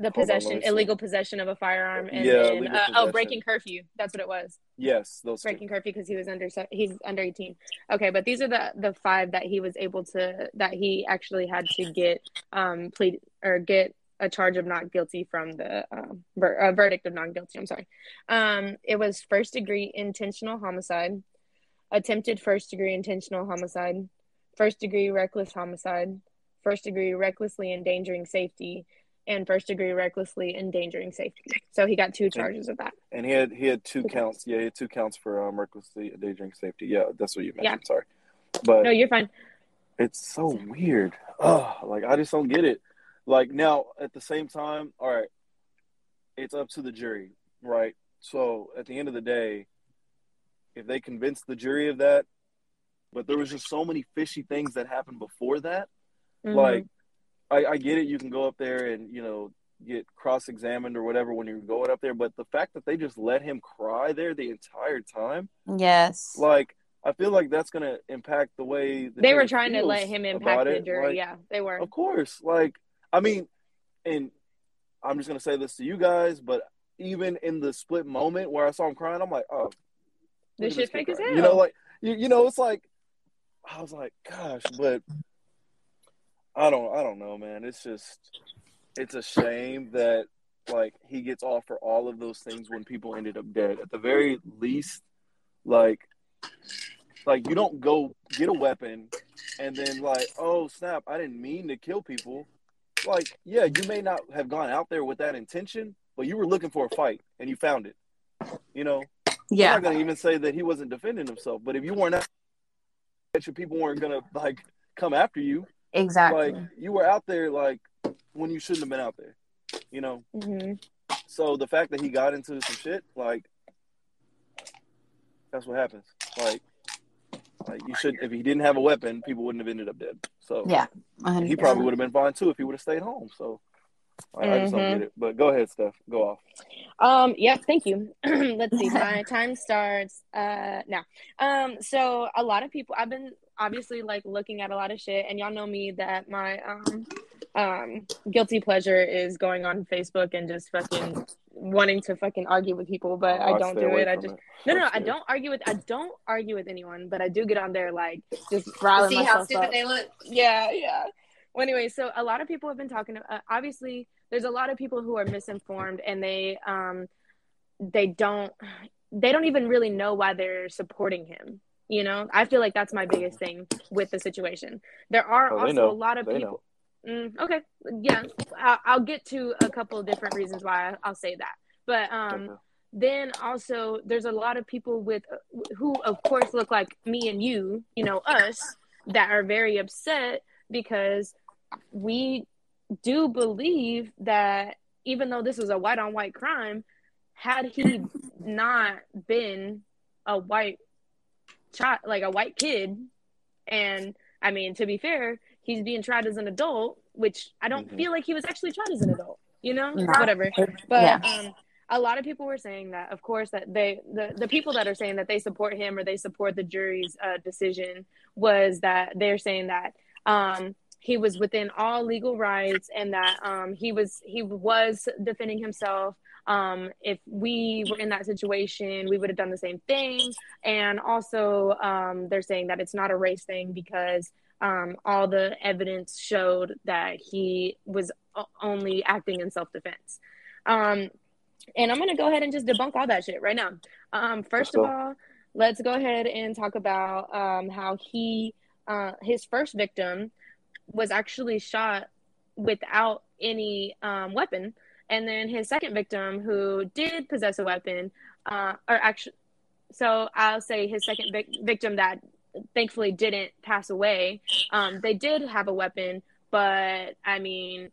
the on, possession, see. illegal possession of a firearm, and Yeah, then uh, oh, breaking curfew. That's what it was. yes, those. two. Breaking curfew because he was under he's under eighteen. Okay, but these are the the five that he was able to that he actually had to get um plead or get a charge of not guilty from the um, ver- a verdict of not guilty. I'm sorry. Um, it was first degree intentional homicide, attempted first degree intentional homicide, first degree reckless homicide, first degree recklessly endangering safety, and first degree recklessly endangering safety. So he got two charges of that. And he had he had two Okay. counts. Yeah, he had two counts for um, recklessly endangering safety. Yeah, that's what you meant. Yeah. mentioned. Sorry, but No, you're fine. it's so weird. Oh, like I just don't get it. Like now, at the same time, all right, it's up to the jury, right? So at the end of the day, if they convince the jury of that, but there was just so many fishy things that happened before that. Mhm. Like, I, I get it. You can go up there and you know get cross-examined or whatever when you're going up there, but the fact that they just let him cry there the entire time, yes. like. I feel like that's going to impact the way the they were trying to let him impact the jury. Like, yeah, they were. Of course. Like, I mean, and I'm just gonna say this to you guys, but even in the split moment where I saw him crying, I'm like, oh, look This at shit kid fake as hell. You know, like you, you know, it's like I was like, gosh, but I don't, I don't know, man. It's just, it's a shame that like he gets off for all of those things when people ended up dead. At the very least, like, like you don't go get a weapon and then like, oh snap, I didn't mean to kill people. Like, yeah, you may not have gone out there with that intention, but you were looking for a fight and you found it. You know, yeah. I'm not gonna even say that he wasn't defending himself, but if you weren't out, that your people weren't gonna like come after you. Exactly. Like you were out there like when you shouldn't have been out there. You know. hmm So the fact that he got into some shit, like that's what happens. Like, like you should if he didn't have a weapon, people wouldn't have ended up dead. So yeah. and he probably would have been fine too if he would have stayed home. So I, I just don't get it. But go ahead, Steph. Go off. Um, yeah, thank you. [CLEARS THROAT] Let's see. [LAUGHS] My time starts uh now. Um, so a lot of people I've been obviously like looking at a lot of shit and y'all know me that my um um guilty pleasure is going on Facebook and just fucking wanting to fucking argue with people, but I I'd don't do it. I just it. no, no, no, I'd I stay- don't argue with I don't argue with anyone, but I do get on there like just riling See how myself stupid up. they look. Yeah, yeah. Well, anyway, so a lot of people have been talking. Uh, obviously, there's a lot of people who are misinformed, and they um they don't they don't even really know why they're supporting him. You know, I feel like that's my biggest thing with the situation. There are Oh, also know. a lot of They people. Mm, okay, yeah, I'll, I'll get to a couple of different reasons why I'll say that. But um, then also there's a lot of people with who of course look like me and you you know us that are very upset because we do believe that even though this was a white on white crime had he not been a white child like a white kid and i mean to be fair he's being tried as an adult which i don't Mhm. feel like he was actually tried as an adult you know No. whatever but Yeah. um, a lot of people were saying that, of course, that they the, the people that are saying that they support him or they support the jury's uh, decision was that they're saying that um, he was within all legal rights and that um, he was he was defending himself. Um, if we were in that situation, we would have done the same thing. And also, um, they're saying that it's not a race thing because um, all the evidence showed that he was only acting in self defense. Um, and I'm gonna go ahead and just debunk all that shit right now. Um, first of all, let's go ahead and talk about um, how he, uh, his first victim, was actually shot without any um, weapon, and then his second victim, who did possess a weapon, uh, or actually, so I'll say his second vic- victim that thankfully didn't pass away. Um, they did have a weapon, but I mean,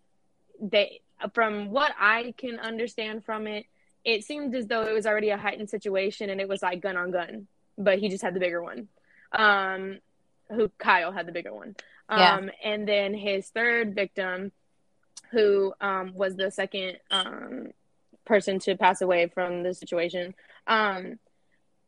they from what I can understand from it, it seemed as though it was already a heightened situation and it was like gun on gun, but he just had the bigger one. Um, who Kyle had the bigger one. Um, Yeah. and then his third victim, who um, was the second um, person to pass away from the situation. Um,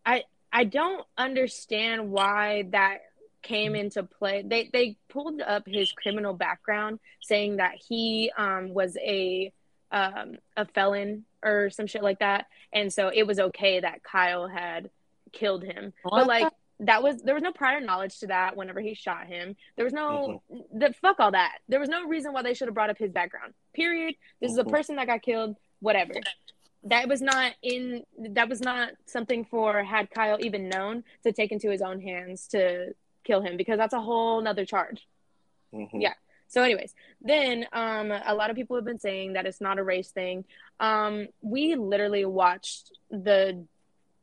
I I don't understand why that came into play. They they pulled up his criminal background, saying that he um, was a um, a felon or some shit like that, and so it was okay that Kyle had killed him. What but like that was there was no prior knowledge to that whenever he shot him. There was no the fuck all that. There was no reason why they should have brought up his background. Period. This is a Mhm. person that got killed. Whatever. That was not in. That was not something for had Kyle even known to take into his own hands to kill him because that's a whole nother charge. Mhm. Yeah. So, anyways, then um, a lot of people have been saying that it's not a race thing. Um, we literally watched the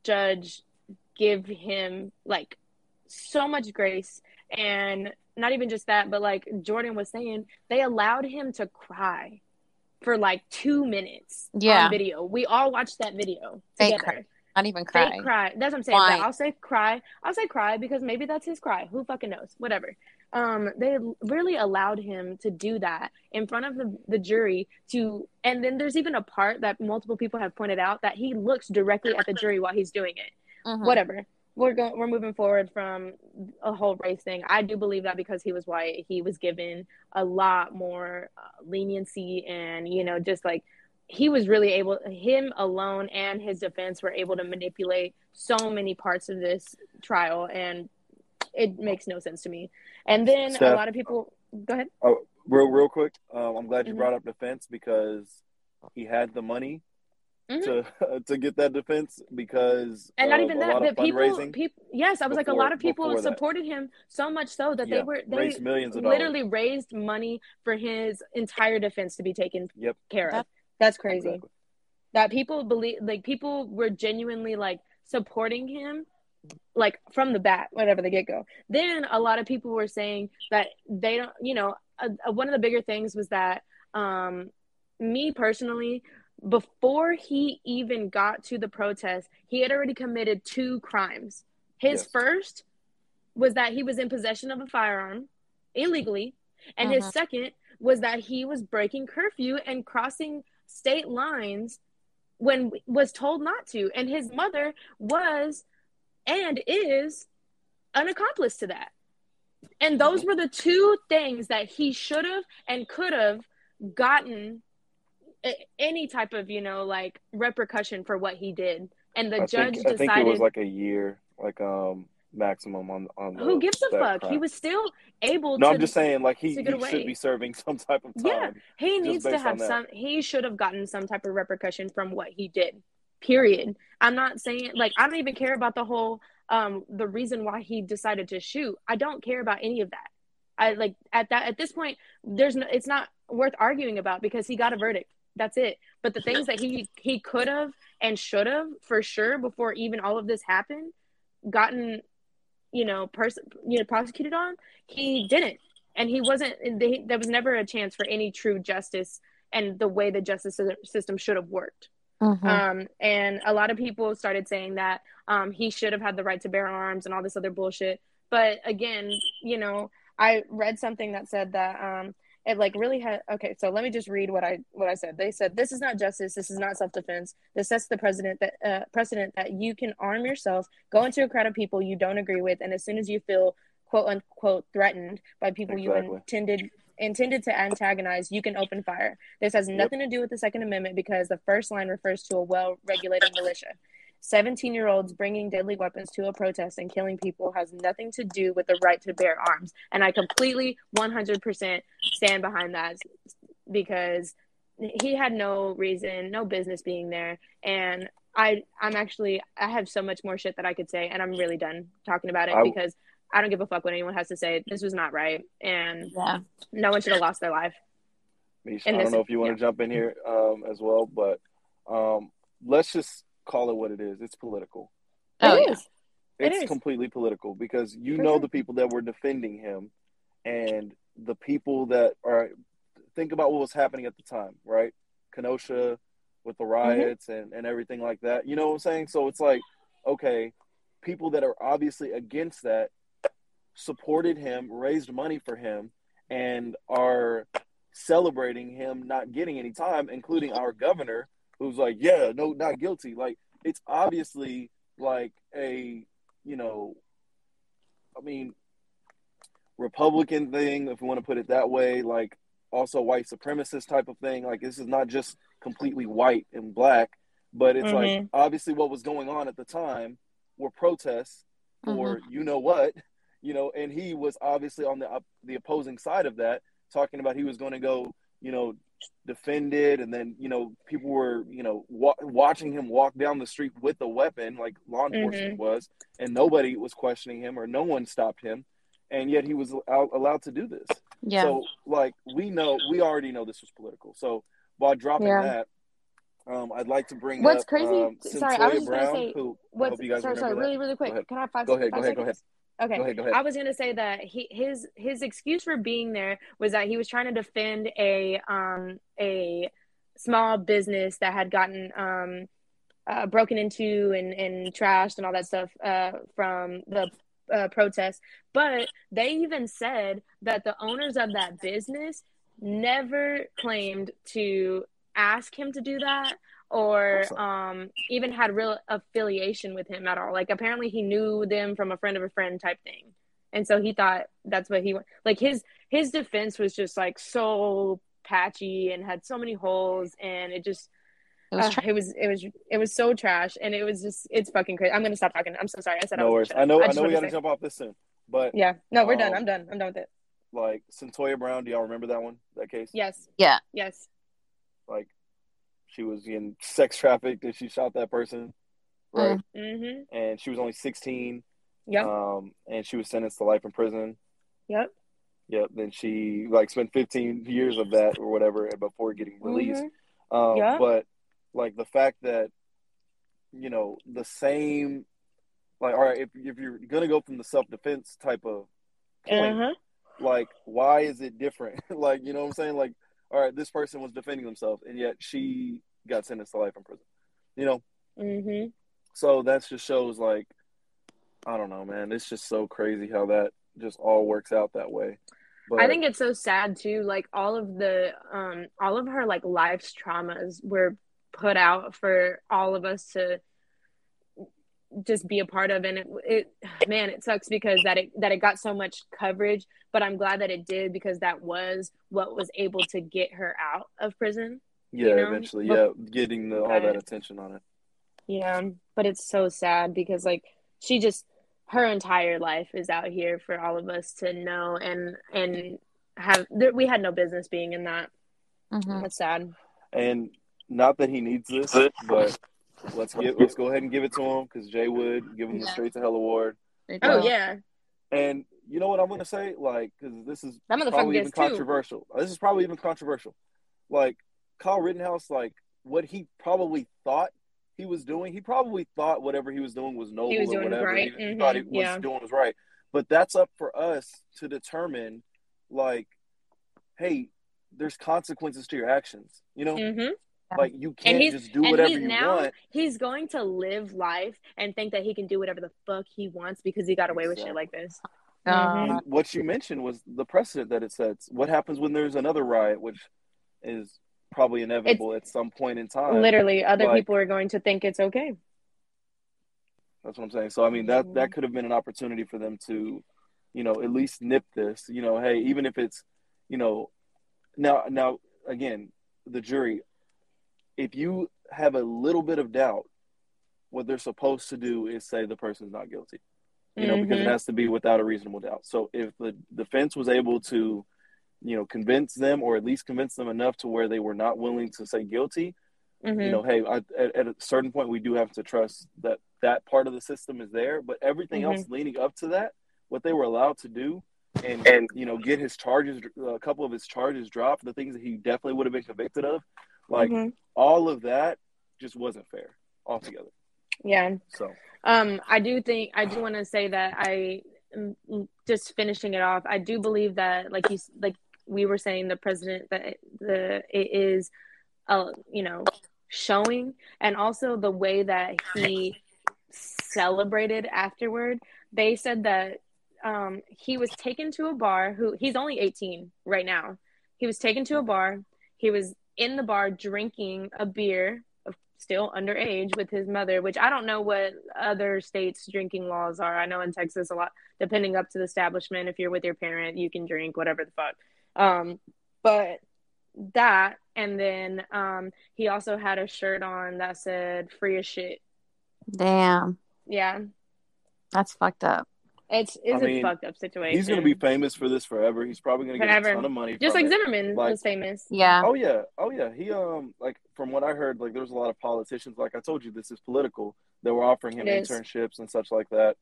judge give him like so much grace, and not even just that, but like Jordan was saying, they allowed him to cry for like two minutes Yeah. on video. We all watched that video Fake together. cry. Not even They cry. cry. That's what I'm saying. I'll say cry. I'll say cry because maybe that's his cry. Who fucking knows? Whatever. Um, they really allowed him to do that in front of the, the jury to, and then there's even a part that multiple people have pointed out that he looks directly at the jury while he's doing it. Mhm. Whatever. We're going. We're moving forward from a whole race thing. I do believe that because he was white, he was given a lot more uh, leniency, and you know, just like he was really able him alone and his defense were able to manipulate so many parts of this trial and it makes no sense to me and then a lot of people go ahead Oh, real, real quick. Um, I'm glad you Mhm. brought up defense because he had the money Mhm. to [LAUGHS] to get that defense because and not of even a that lot of people fundraising. people yes i was like a lot of people before that. supported him so much so that they were they raised millions of dollars. literally raised money for his entire defense to be taken Yep. care of That- that's crazy Exactly. that people believe like people were genuinely like supporting him like from the bat whatever the get-go then a lot of people were saying that they don't you know one of the bigger things was that um me personally before he even got to the protest he had already committed two crimes his Yes. first was that he was in possession of a firearm illegally and his Mhm. second was that he was breaking curfew and crossing state lines when was told not to and his mother was and is an accomplice to that And those were the two things that he should have and could have gotten a- any type of, you know, like repercussion for what he did. And the I judge think, I decided think it was like a year, like um maximum on on. The, who gives a fuck? crime. He was still able No, to I'm just saying, like he, he should be serving [LAUGHS] some type of time. Yeah, he needs to have some he should have gotten some type of repercussion from what he did period i'm not saying like i don't even care about the whole um the reason why he decided to shoot i don't care about any of that i like at that at this point there's no it's not worth arguing about because he got a verdict that's it. But the things that he he could have and should have for sure before even all of this happened gotten you know person you know prosecuted on he didn't. And he wasn't they, there was never a chance for any true justice and the way the justice system should have worked. Mhm. um, and a lot of people started saying that um, he should have had the right to bear arms and all this other bullshit. But again you know i read something that said that um, it like really had okay so let me just read what i what i said. They said this is not justice. This is not self-defense. This sets the president that uh, precedent that you can arm yourself go into a crowd of people you don't agree with and as soon as you feel quote unquote threatened by people you intended intended to antagonize you can open fire. This has nothing to do with the second amendment because the first line refers to a well-regulated militia 17 year olds bringing deadly weapons to a protest and killing people has nothing to do with the right to bear arms. And I completely 100% stand behind that because he had no reason, no business being there. And I, I'm actually, I have so much more shit that I could say, and I'm really done talking about it I- because I don't give a fuck what anyone has to say. This was not right, and Yeah. no one should have lost their life. Mish, And I don't this- know if you want to jump in here um, as well, but um, let's just call it what it is. It's political. Oh, It yeah. is. It It's completely political because you For know sure. the people that were defending him and the people that are think about what was happening at the time, right? Kenosha with the Mm-hmm. riots and, and everything like that. You know what I'm saying? So it's like, okay, people that are obviously against that supported him, raised money for him, and are celebrating him not getting any time, including our governor, who's like, yeah, no, not guilty. Like, it's obviously like a, you know, I mean, Republican thing, if you want to put it that way, like also white supremacist type of thing. Like, this is not just completely white and black, but it's like Mhm. obviously what was going on at the time were protests for you know what, you know, and he was obviously on the the opposing side of that, talking about he was going to go, you know, defend it, and then you know people were you know wa- watching him walk down the street with a weapon, like law enforcement was, and nobody was questioning him or no one stopped him, and yet he was al- allowed to do this. Yeah. So like we know, we already know this was political. So by dropping Yeah. that. Um, I'd like to bring What's up, crazy- Um, sorry, I was just gonna say, who What's hope you guys sorry, sorry, that. really, really quick. Can I have five, Go ahead, five go ahead, go seconds? Okay. Go ahead, go ahead. I was gonna say that he his his excuse for being there was that he was trying to defend a um a small business that had gotten um uh, broken into and and trashed and all that stuff uh from the uh, protests. But they even said that the owners of that business never claimed to ask him to do that or Awesome. um even had real affiliation with him at all like apparently he knew them from a friend of a friend type thing and so he thought that's what he wa- like his his defense was just like so patchy and had so many holes and it just it was uh, it was it was it was so trash and it was just it's fucking crazy i'm gonna stop talking i'm so sorry i said I No was worries. I know. I just know we got to to say- jump off this soon, but yeah no we're done Um, i'm done i'm done with it like Cyntoia Brown, do y'all remember that one? That case? yes Yeah. yes Like she was getting sex trafficked and she shot that person, right? mm-hmm And she was only 16. yep Um, and she was sentenced to life in prison. yep Yep. Then she like spent 15 years of that or whatever before getting released. Mhm. Um, Yeah. But like the fact that, you know, the same, like, all right, if, if you're going to go from the self defense type of point, uh-huh like, why is it different? [LAUGHS] like, you know what I'm saying? Like, all right, this person was defending themselves and yet she got sentenced to life in prison, you know? mm-hmm So that just shows, like, I don't know, man. It's just so crazy how that just all works out that way. But I think it's so sad too. Like all of the um all of her like life's traumas were put out for all of us to just be a part of and it, it [SIGHS] man it sucks because that it that it got so much coverage but i'm glad that it did because that was what was able to get her out of prison Yeah, you know? eventually, But- yeah, getting the, all that attention on it. yeah but it's so sad because like she just her entire life is out here for all of us to know and and have there, we had no business being in that Mhm. that's sad And not that he needs this, but let's give let's go ahead and give it to him because Jay Wood give him the straight to hell award. Oh go. yeah And you know what I'm gonna say? Like, because this is that motherfucker probably even gets two controversial. This is probably even controversial. Like Kyle Rittenhouse, like what he probably thought he was doing. He probably thought whatever he was doing was noble was or doing whatever. right. He, he Mhm. thought he was Yeah. doing was right. But that's up for us to determine. Like, hey, there's consequences to your actions. You know, mm-hmm. Like you can't he's- just do and whatever he's you now want. he's going to live life and think that he can do whatever the fuck he wants because he got away with shit like this. God. And what you mentioned was the precedent that it sets. What happens when there's another riot, which is probably inevitable at some point in time. Literally, other like- people are going to think it's okay. That's what I'm saying. So I mean that mm-hmm. that could have been an opportunity for them to, you know, at least nip this. You know, hey, even if it's, you know, now now again, the jury, if you have a little bit of doubt, what they're supposed to do is say the person's not guilty. You know, because it Mhm. has to be without a reasonable doubt. So if the defense was able to, you know, convince them or at least convince them enough to where they were not willing to say guilty, Mhm. you know, hey, I, at, at a certain point, we do have to trust that that part of the system is there. But everything Mhm. else leading up to that, what they were allowed to do, and, and you know, get his charges, a couple of his charges dropped, the things that he definitely would have been convicted of, like Mhm. all of that, just wasn't fair altogether. yeah. So Um, I do think I do want to say that I mm, mm, just finishing it off. I do believe that, like you, like we were saying, the president that the it is, uh, you know, showing, and also the way that he celebrated afterward. They said that um, he was taken to a bar. Who he's only eighteen right now. He was taken to a bar. He was in the bar drinking a beer still underage with his mother, which I don't know what other states' drinking laws are. I know in Texas a lot, depending up to the establishment, if you're with your parent, you can drink whatever the fuck. Um, but that, and then um, he also had a shirt on that said "free as shit." Damn. Yeah, That's fucked up. It's it's I a mean, fucked up situation. he's going to be famous for this forever. He's probably going to get Forever. a ton of money. just like it. Zimmerman Like- was famous. Yeah. Oh yeah, oh yeah. He um like from what I heard, like there was a lot of politicians. Like I told you, this is political. That were offering him It is. internships and such like that.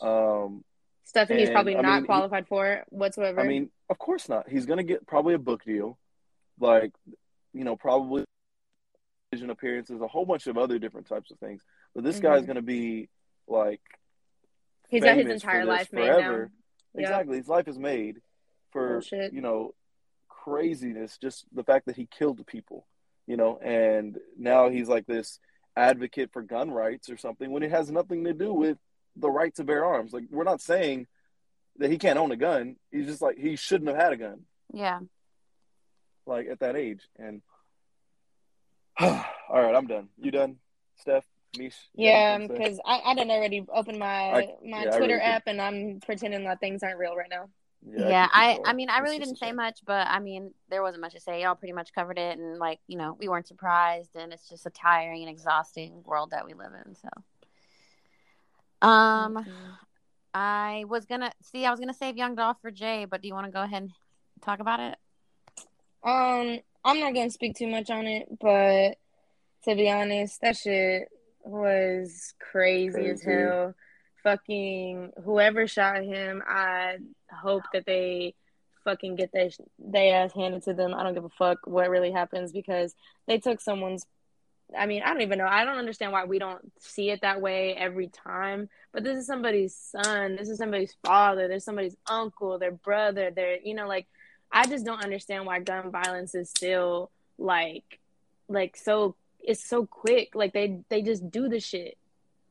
Um, Stuff that he's And, probably I not mean, he- qualified for whatsoever. I mean, of course not. He's gonna get probably a book deal, like you know, probably vision appearances, a whole bunch of other different types of things. But this guy's Mhm. gonna be like he's got his entire this life made forever. now. Exactly, his life is made for Bullshit. you know craziness. Just the fact that he killed people, you know, and now he's like this advocate for gun rights or something when it has nothing to do with the right to bear arms. Like we're not saying that he can't own a gun. He's just like he shouldn't have had a gun Yeah. like at that age. And [SIGHS] all right, I'm done. You done, Steph? Mish? Yeah, anything to say? because I, I didn't already open my I- my yeah, Twitter really app and I'm pretending that things aren't real right now. Yeah, keep it I. I mean I really didn't say shame. much, but I mean there wasn't much to say. Y'all pretty much covered it and like, you know, we weren't surprised and it's just a tiring and exhausting world that we live in, so um I was gonna see I was gonna save Young Dolph for Jay, but do you wanna go ahead and talk about it? Um, I'm not gonna speak too much on it, but to be honest, that shit was crazy, as Crazy. hell. Fucking whoever shot him, I hope that they fucking get their they ass handed to them. I don't give a fuck what really happens because they took someone's. I mean, I don't even know. I don't understand why we don't see it that way every time. But this is somebody's son. This is somebody's father. There's somebody's uncle, their brother. Their, you know, like I just don't understand why gun violence is still like like so it's so quick. Like they they just do the shit.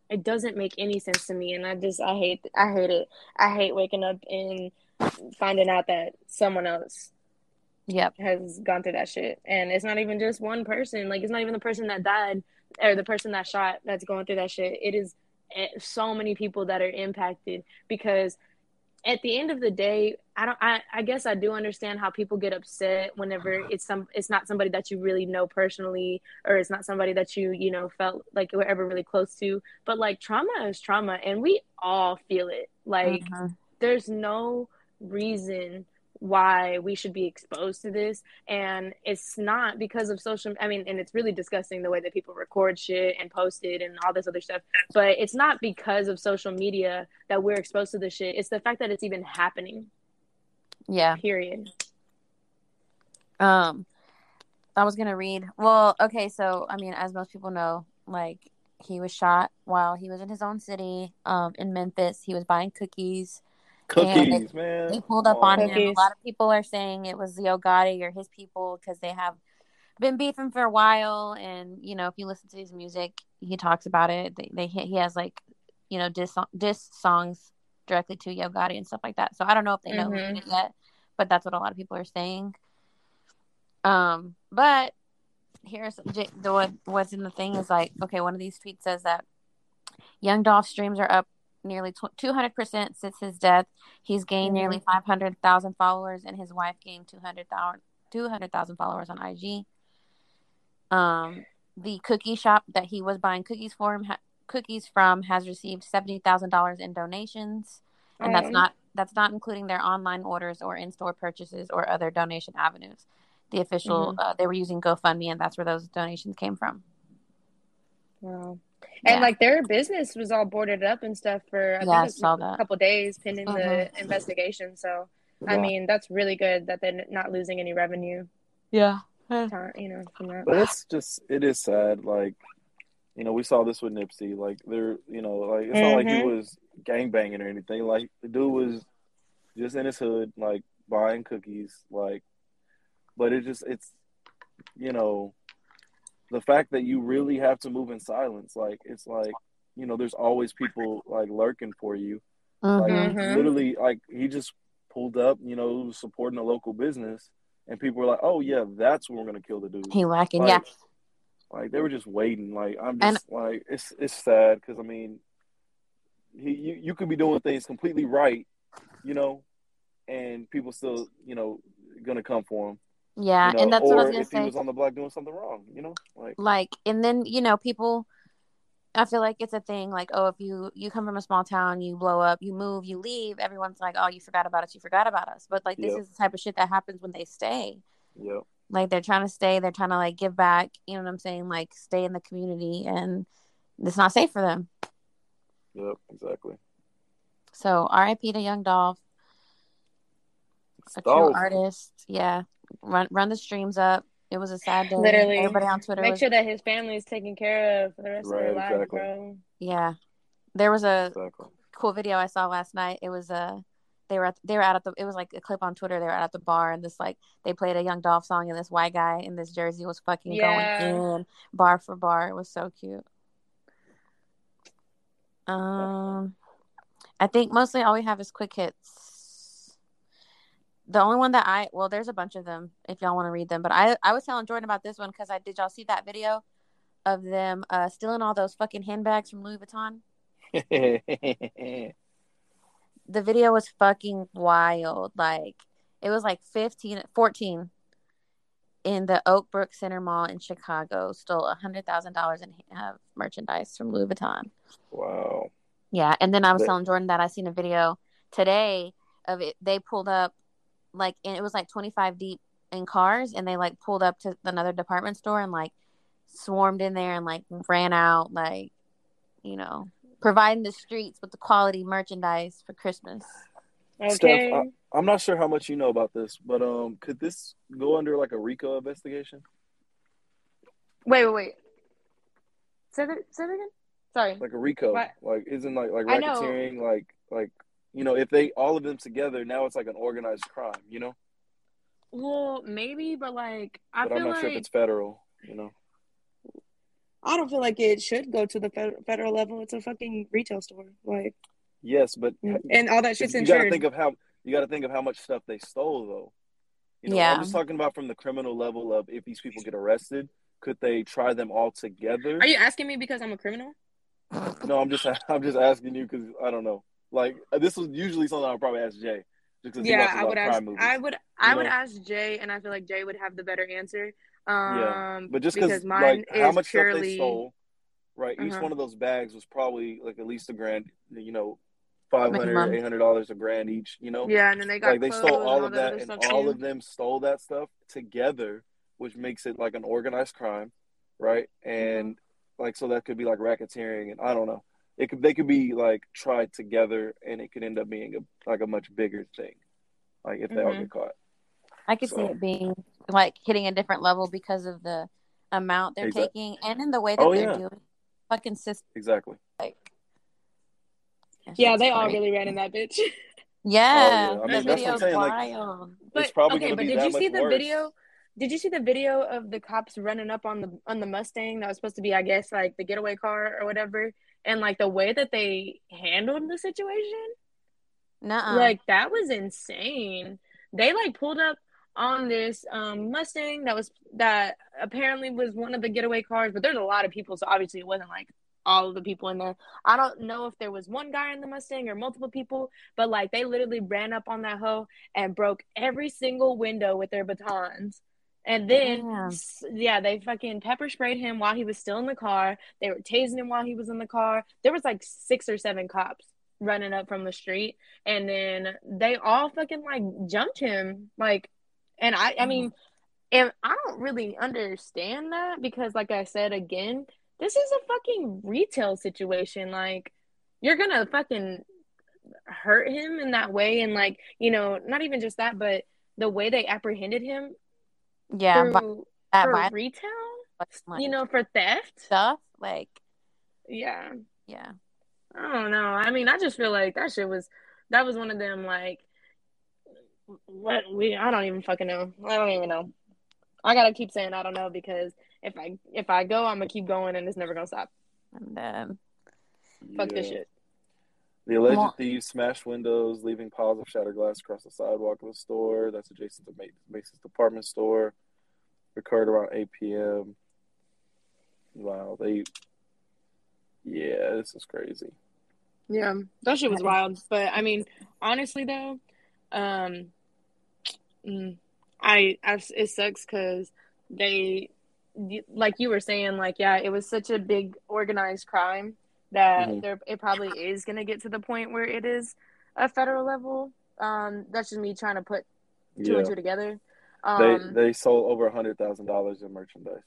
It doesn't make any sense to me and I just I hate I hate it. I hate waking up and finding out that someone else Yep. has gone through that shit. And it's not even just one person. Like it's not even the person that died or the person that shot that's going through that shit. It is eh, so many people that are impacted because at the end of the day, I don't I, I guess I do understand how people get upset whenever it's some it's not somebody that you really know personally or it's not somebody that you, you know, felt like you were ever really close to. But like trauma is trauma and we all feel it. Like mm-hmm. there's no reason why we should be exposed to this. And it's not because of social i mean and it's really disgusting the way that people record shit and post it and all this other stuff but it's not because of social media that we're exposed to this shit. It's the fact that it's even happening. Yeah. Period. Um i was gonna read well okay so i mean as most people know like he was shot while he was in his own city um in memphis. He was buying cookies Cookies, man. He pulled up on him. A lot of people are saying it was Yo Gotti or his people because they have been beefing for a while. And you know, if you listen to his music, he talks about it. They, they he has like you know diss diss songs directly to Yo Gotti and stuff like that. So I don't know if they know mm-hmm. it yet, but that's what a lot of people are saying. Um, but here's the what what's in the thing is like okay, one of these tweets says that Young Dolph streams are up nearly 200% since his death. He's gained mm-hmm. nearly 500,000 followers, and his wife gained 200,000 200, followers on IG. Um, the cookie shop that he was buying cookies for him, ha- cookies from, has received seventy thousand dollars in donations, and that's not that's not including their online orders or in store purchases or other donation avenues. The official mm-hmm. uh, they were using GoFundMe, and that's where those donations came from. Wow. And yeah. like their business was all boarded up and stuff for I yeah, think I saw that. a couple days pending mm-hmm. the investigation. So yeah. I mean that's really good that they're not losing any revenue. Yeah. You know, from that. But it's just it is sad. Like, you know, we saw this with Nipsey. Like they're you know, like it's mm-hmm. not like he mm-hmm. was gang banging or anything. Like the dude was just in his hood, like buying cookies, like but it just it's you know the fact that you really have to move in silence, like it's like you know, there's always people like lurking for you. Like mm-hmm. literally, like he just pulled up, you know, supporting a local business, and people were like, "Oh yeah, that's when we're gonna kill the dude." He whacking, like, yeah. Like they were just waiting. Like I'm just and, like it's it's sad because I mean, he you, you could be doing things completely right, you know, and people still you know gonna come for him. Yeah, you know, and that's what I was gonna if say. he was on the block doing something wrong, you know, like like, and then you know, people. I feel like it's a thing. Like, oh, if you you come from a small town, you blow up, you move, you leave. Everyone's like, oh, you forgot about us, you forgot about us. But like, this yep. is the type of shit that happens when they stay. Yeah. Like they're trying to stay, they're trying to like give back. You know what I'm saying? Like, stay in the community, and it's not safe for them. Yep, exactly. So, R.I.P. to Young Dolph, a true artist. Yeah, run run the streams up. It was a sad day. Literally, everybody on Twitter. Make was... sure that his family is taken care of for the rest right, of their lives, exactly. bro. Yeah, there was a exactly. cool video I saw last night. It was a uh, they were at, they were out at the it was like a clip on Twitter. They were out at the bar and this like they played a Young Dolph song and this white guy in this jersey was fucking yeah. going in bar for bar. It was so cute. Um, I think mostly all we have is quick hits the only one that I well, there's a bunch of them if y'all want to read them. But I I was telling Jordan about this one because I did y'all see that video of them uh stealing all those fucking handbags from Louis Vuitton. [LAUGHS] the video was fucking wild. Like it was like 15, 14 in the Oak Brook Center Mall in Chicago stole a hundred thousand dollars in uh, merchandise from Louis Vuitton. Wow. Yeah, and then I was telling Jordan that I seen a video today of it. They pulled up like and it was like 25 deep in cars and they like pulled up to another department store and like swarmed in there and like ran out like you know providing the streets with the quality merchandise for christmas. Okay. Steph, I, am not sure how much you know about this but um could this go under like a rico investigation? Wait wait wait. Say that, say that again? Sorry. Like a rico. What? like isn't like like racketeering like like you know, if they all of them together, now it's like an organized crime, you know? Well, maybe, but like I but feel I'm not like sure if it's federal, you know. I don't feel like it should go to the federal level. It's a fucking retail store, like. Yes, but mm, and all that shit's you insured. You gotta think of how you gotta think of how much stuff they stole, though. You know, yeah. I'm just talking about from the criminal level of if these people get arrested, could they try them all together? Are you asking me because I'm a criminal? No, I'm just [LAUGHS] I'm just asking you because I don't know. Like this was usually something I'd probably ask Jay. Just 'cause he Yeah, watches a I lot would ask. movies. I would. I would ask Jay, and I feel like Jay would have the better answer. Um, Yeah, but just because because mine like is how much stuff purely. they stole, right? Each Uh-huh. one of those bags was probably like at least a grand. You know, 500 Minimum. 800 dollars a grand each. You know, Yeah, and then they got like they stole and all of that, and all too. of them stole that stuff together, which makes it like an organized crime, right? And like so that could be like racketeering, and I don't know. It could they could be like tried together, and it could end up being a like a much bigger thing, like if they all Mhm. get caught. I could see it being like hitting a different level because of the amount they're Exact- taking and in the way that Oh, they're yeah. doing. Fucking system, Exactly. like. that Yeah, shit's they all really ran in that bitch. [LAUGHS] Yeah, Oh, yeah. I mean, the that's what I'm video's saying, like, wild. But It's probably okay, gonna but be did that you see the worse. video? Did you see the video of the cops running up on the on the Mustang that was supposed to be, I guess, like the getaway car or whatever, and like the way that they handled the situation? Nuh-uh. Like that was insane. They like pulled up on this um Mustang that was that apparently was one of the getaway cars, but there's a lot of people, so obviously it wasn't like all of the people in there. I don't know if there was one guy in the Mustang or multiple people, but like they literally ran up on that hoe and broke every single window with their batons. And then, s- yeah, they fucking pepper sprayed him while he was still in the car. They were tasing him while he was in the car. There was like six or seven cops running up from the street, and then they all fucking like jumped him. Like, and I, I mean, and I don't really understand that because, like I said again, this is a fucking retail situation. Like, you're gonna fucking hurt him in that way, and like, you know, not even just that, but the way they apprehended him yeah, through but that for violent, retail, like, you know, for theft. stuff, like, Yeah, yeah, I don't know. I mean, I just feel like that shit was that was one of them like what we I don't even fucking know. I don't even know. I gotta keep saying I don't know because if I if I go, I'm gonna keep going and it's never gonna stop. and um, Fuck this shit. The alleged Well- thieves smashed windows, leaving piles of shattered glass across the sidewalk of the store that's adjacent to Ma- Macy's department store. Occurred around 8 p.m. Wow, they. Yeah, this is crazy. Yeah, that shit was wild. But I mean, honestly though, um, mm, I, I it sucks because they, like you were saying, like yeah, it was such a big organized crime that Mhm. there it probably is gonna get to the point where it is a federal level. Um, that's just me trying to put two Yeah, and two together. they Um, they sold over a hundred thousand dollars in merchandise.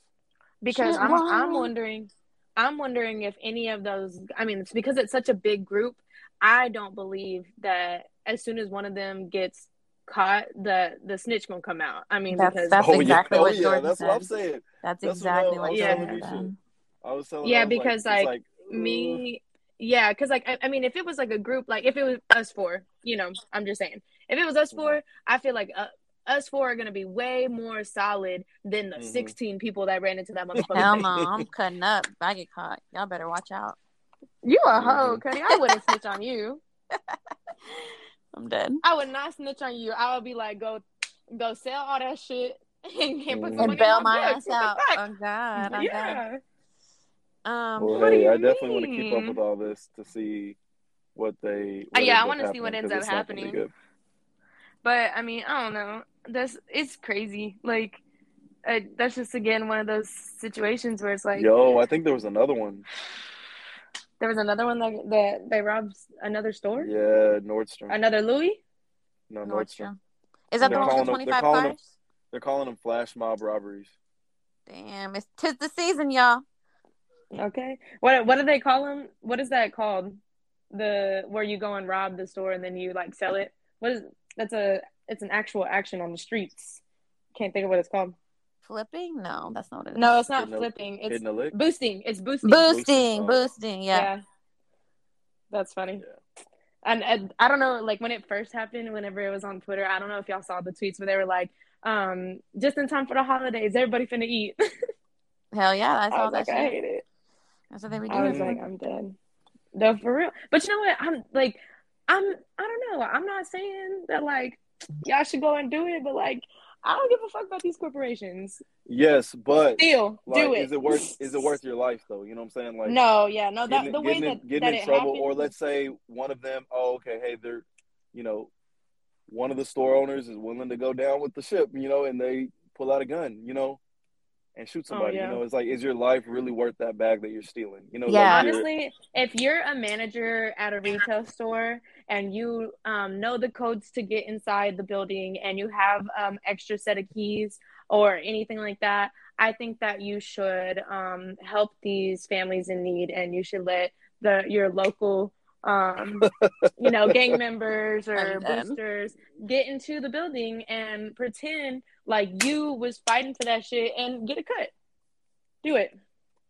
because Shit, I'm I'm wondering I'm wondering if any of those I mean it's because it's such a big group I don't believe that as soon as one of them gets caught the the snitch gonna come out I mean That's- because that's oh exactly yeah, what oh yeah, Jordan that's what I'm said. saying. that's That's exactly I what was you telling said. I was telling. Yeah, I was because, like, like, like me yeah because like I, I mean if it was like a group like if it was us four you know i'm just saying if it was us four i feel like uh, us four are gonna be way more solid than the Mhm. 16 people that ran into that [LAUGHS] motherfucker Hell thing. no, I'm cutting up. If I get caught, y'all better watch out. you a hoe cuddy i wouldn't snitch on you [LAUGHS] I'm dead. I would not snitch on you. I would be like, go, go sell all that shit [LAUGHS] and, and put some money And in bail my my ass out. fuck? Oh God, oh God. Yeah. Um, Well, hey, you I definitely want to keep up with all this to see what they. Uh, yeah, I wanna see what ends up it's not gonna be happening. But I mean, I don't know. That's it's crazy. Like, uh, that's just again one of those situations where it's like, Yo, I think there was another one. [SIGHS] there was another one that that they robbed another store, Yeah, Nordstrom. another Louis. No, Nordstrom. Nordstrom. Is that They're the one with the they're 25 calling them- cars? They're calling them flash mob robberies. Damn, it's tis the season, y'all. Okay, what what do they call them? What is that called? The where you go and rob the store and then you like sell it. What is that's a it's an actual action on the streets. Can't think of what it's called. Flipping? No, that's not what it is. No, it's not Hitting flipping. It's Hitting a lick. boosting. It's boosting. boosting, Boosting, oh. boosting. Yeah. That's funny. Yeah. And, and I don't know, like when it first happened, whenever it was on Twitter, I don't know if y'all saw the tweets, but they were like, um, just in time for the holidays, everybody finna eat. [LAUGHS] Hell yeah, I I saw was that like, I hate it. That's what they were I was like, I'm dead. No, for real. But you know what? I'm like, I'm, I don't know. I'm not saying that like y'all should go and do it, but like, I don't give a fuck about these corporations. Yes, but Still, like, do it. is it worth is it worth your life though? You know what I'm saying? Like no, yeah, no. That getting, the way getting, that in, getting that in it trouble, happened, or let's say one of them, oh, okay, hey, they're, you know, one of the store owners is willing to go down with the ship, you know, and they pull out a gun, you know, and shoot somebody. Oh, yeah. You know, it's like, is your life really worth that bag that you're stealing? You know, Yeah. like honestly, if you're a manager at a retail store and you um, know the codes to get inside the building and you have um, extra set of keys or anything like that, I think that you should um, help these families in need and you should let the your local um, [LAUGHS] you know gang members or I'm dead. boosters get into the building and pretend like you was fighting for that shit and get a cut. Do it.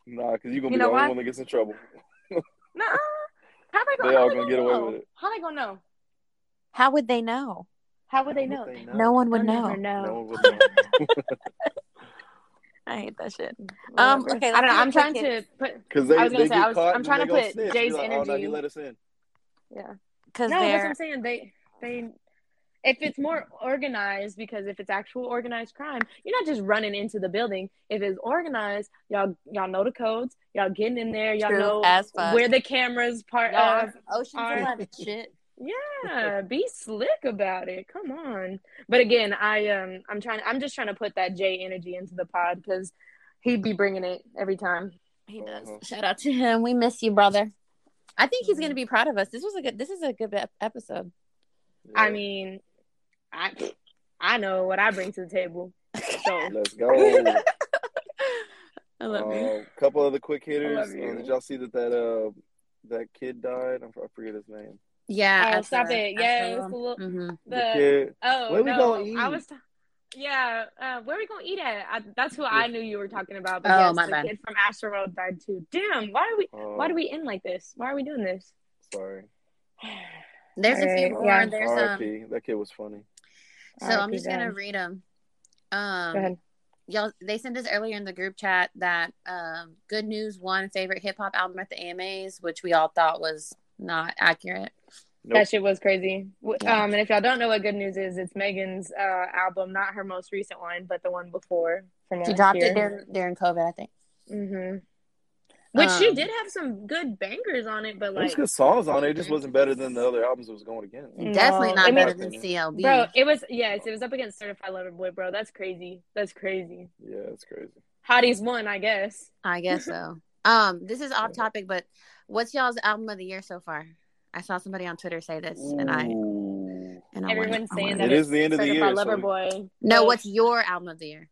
nah, because you're gonna You be the only why? one that gets in trouble. Nah. [LAUGHS] How they gonna, They all gonna gonna get away with it. How they gonna know? How would they know? How would they know? would they know? No one would know. know. No one would know. [LAUGHS] I hate that shit. Um, Whatever. okay, I don't know. I'm trying to put. Because they, I was gonna they say, get I was- caught I'm trying to put snitch. Jay's Be like, Oh, no, energy- he let us in. Yeah. Because No, that's what I'm saying. They they. If it's more organized, because if it's actual organized crime, you're not just running into the building. If it's organized, y'all y'all know the codes. Y'all getting in there. Y'all True know as where the cameras part Y'all of. on Ocean's are- Eleven shit. Yeah, be slick about it. Come on. But again, I um I'm trying. I'm just trying to put that Jay energy into the pod because he'd be bringing it every time. He does. Uh-huh. Shout out to him. We miss you, brother. I think he's Mhm. gonna be proud of us. This was a good. This is a good ep- episode. I mean, I I know what I bring to the table. So [LAUGHS] let's go. I love you. A couple other quick hitters. love Uh, did y'all see that that uh that kid died? I forget his name. Yeah. Oh, stop it. Yes, the little- hmm The, the oh Where we no, gonna eat? I was. T- yeah, uh, where we gonna eat at? I, that's who I knew you were talking about. But Oh, yes, my the bad. kid from Astroworld died too. Damn, why do we? Uh, Why do we end like this? Why are we doing this? Sorry. [SIGHS] There's a few Alright, more. yeah. There's um. That kid was funny. So I'm R.I.P. just gonna read them. Go Um, ahead. y'all, they sent us earlier in the group chat that um, Good News won favorite hip hop album at the AMAs, which we all thought was not accurate. Nope. That shit was crazy. Um, and if y'all don't know what good news is, it's Megan's uh album, not her most recent one, but the one before from She dropped year. it during, during COVID, I think. Mm-hmm. Which she Um, did have some good bangers on it, but There was like, good songs on it. It just wasn't better than the other albums it was going against. No, Definitely not I mean- better than CLB. bro, it was yes, it was up against Certified Lover Boy, bro. That's crazy. That's crazy. Yeah, it's crazy. Hotties won, I guess. I guess [LAUGHS] so. Um, this is off topic, but what's y'all's album of the year so far? I saw somebody on Twitter say this, and I Ooh. and I Everyone's wanna- I saying wanna- that it's the end of the year, Lover so Boy. No, what's your album of the year?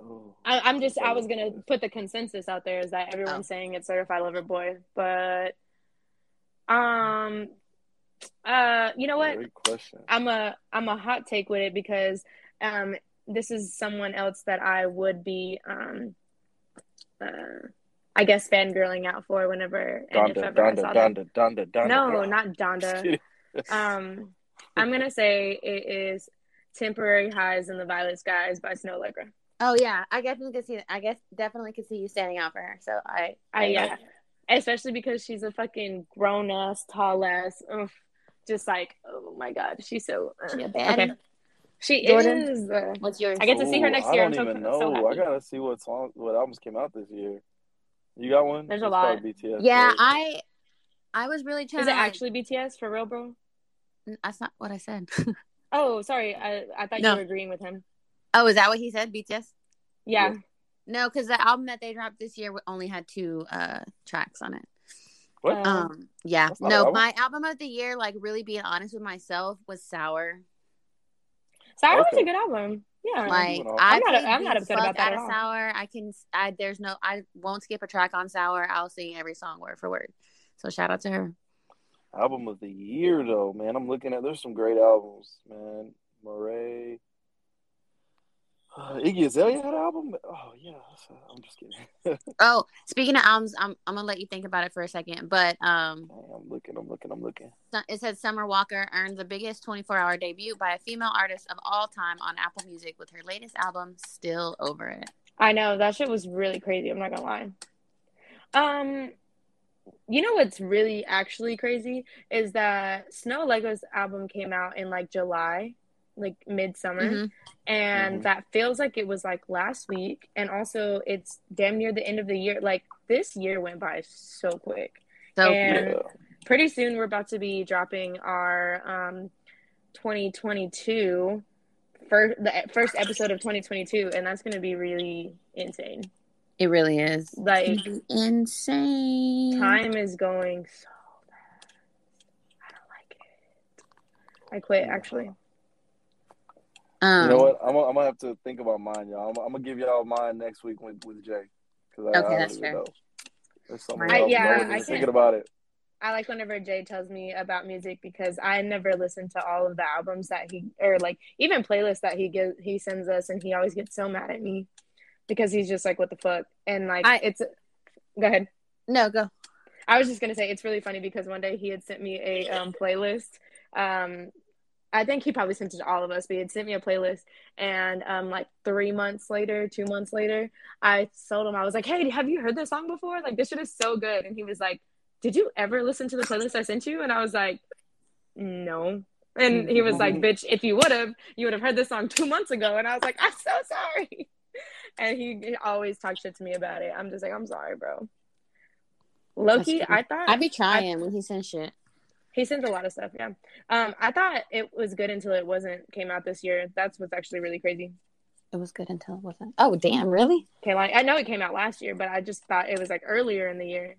Oh. I, I'm just I was gonna put the consensus out there is that everyone's Oh. saying it's Certified Lover Boy, but um, uh, you know what? Great question. I'm a I'm a hot take with it because um this is someone else that I would be um uh I guess fangirling out for whenever and if Donda, ever I Donda, saw them. Donda, Donda, Donda. No, [LAUGHS] Just not Donda. Um I'm gonna say it is Temporary Highs in the Violet Skies by Snoh Aalegra. Oh yeah, I definitely could see. I guess definitely could see you standing out for her. So I, I yeah. Especially because she's a fucking grown ass, tall ass. Ugh. Just like, oh my god, she's so uh, She a baddie. okay. She Jordan? is uh, What's yours? I get to see her Ooh, next I year. don't I'm even so know. I gotta see what song, what albums came out this year. You got one? There's a lot. probably BTS. yeah, right? I, I was really trying Is it like- actually BTS for real, bro? That's not what I said. [LAUGHS] Oh, sorry. I I thought No. you were agreeing with him. oh, is that what he said? BTS? Yeah. Yeah. No, because the album that they dropped this year only had two uh tracks on it. What? Uh, Um, yeah, no, album. my album of the year, like really being honest with myself, was Sour. Sour was a good album. Yeah. Like. I I'm not- played I'm not the upset about that out at all. Sour. I can, I there's no, I won't skip a track on Sour. I'll sing every song word for word. So shout out to her. Album of the year, though, man. I'm looking at. There's some great albums, man. Murray. Uh, [SIGHS] Iggy Azalea had an album. Oh yeah, I'm just kidding. [LAUGHS] Oh, speaking of albums, I'm I'm gonna let you think about it for a second. But um, I'm looking. I'm looking. I'm looking. it says Summer Walker earned the biggest 24 hour debut by a female artist of all time on Apple Music with her latest album, Still Over It. I know that shit was really crazy. I'm not gonna lie. Um, you know what's really actually crazy is that Snow Lego's album came out in like July, like midsummer, Mhm. and Mhm. that feels like it was like last week, and also it's damn near the end of the year. Like this year went by so quick. So And- Yeah. Pretty soon we're about to be dropping our um 2022 first the first episode of 2022, and that's gonna be really insane. it really is. Like insane. time is going so fast. I don't like it. I quit actually. Um, You know what? I'm, gonna- I'm gonna have to think about mine, y'all. I'm, I'm gonna give y'all mine next week with, with Jay. Cause I, Okay, I that's don't fair. know. There's something I- yeah, I wasn't I can't- thinking about it. I like whenever Jay tells me about music because I never listen to all of the albums that he or like even playlists that he gives he sends us and he always gets so mad at me because he's just like what the fuck and like I- it's go ahead. No, go. I was just gonna say it's really funny because one day he had sent me a um, playlist. Um, I think he probably sent it to all of us, but he had sent me a playlist, and um, like three months later, two months later, I told him I was like, "Hey, have you heard this song before? Like, this shit is so good." And he was like, "Did you ever listen to the playlist I sent you?" And I was like, "No." And he was like, "Bitch, if you would have, you would have heard this song [LAUGHS] two months ago." And I was like, "I'm so sorry." [LAUGHS] And he, he always talks shit to me about it. I'm just like, "I'm sorry, bro." Lowkey, I thought I'd be trying when he sends shit. He sends a lot of stuff, yeah. Um, I thought it was good until it wasn't came out this year. That's what's actually really crazy. It was good until it wasn't. Oh damn, really? Okay, like I know it came out last year, but I just thought it was like earlier in the year.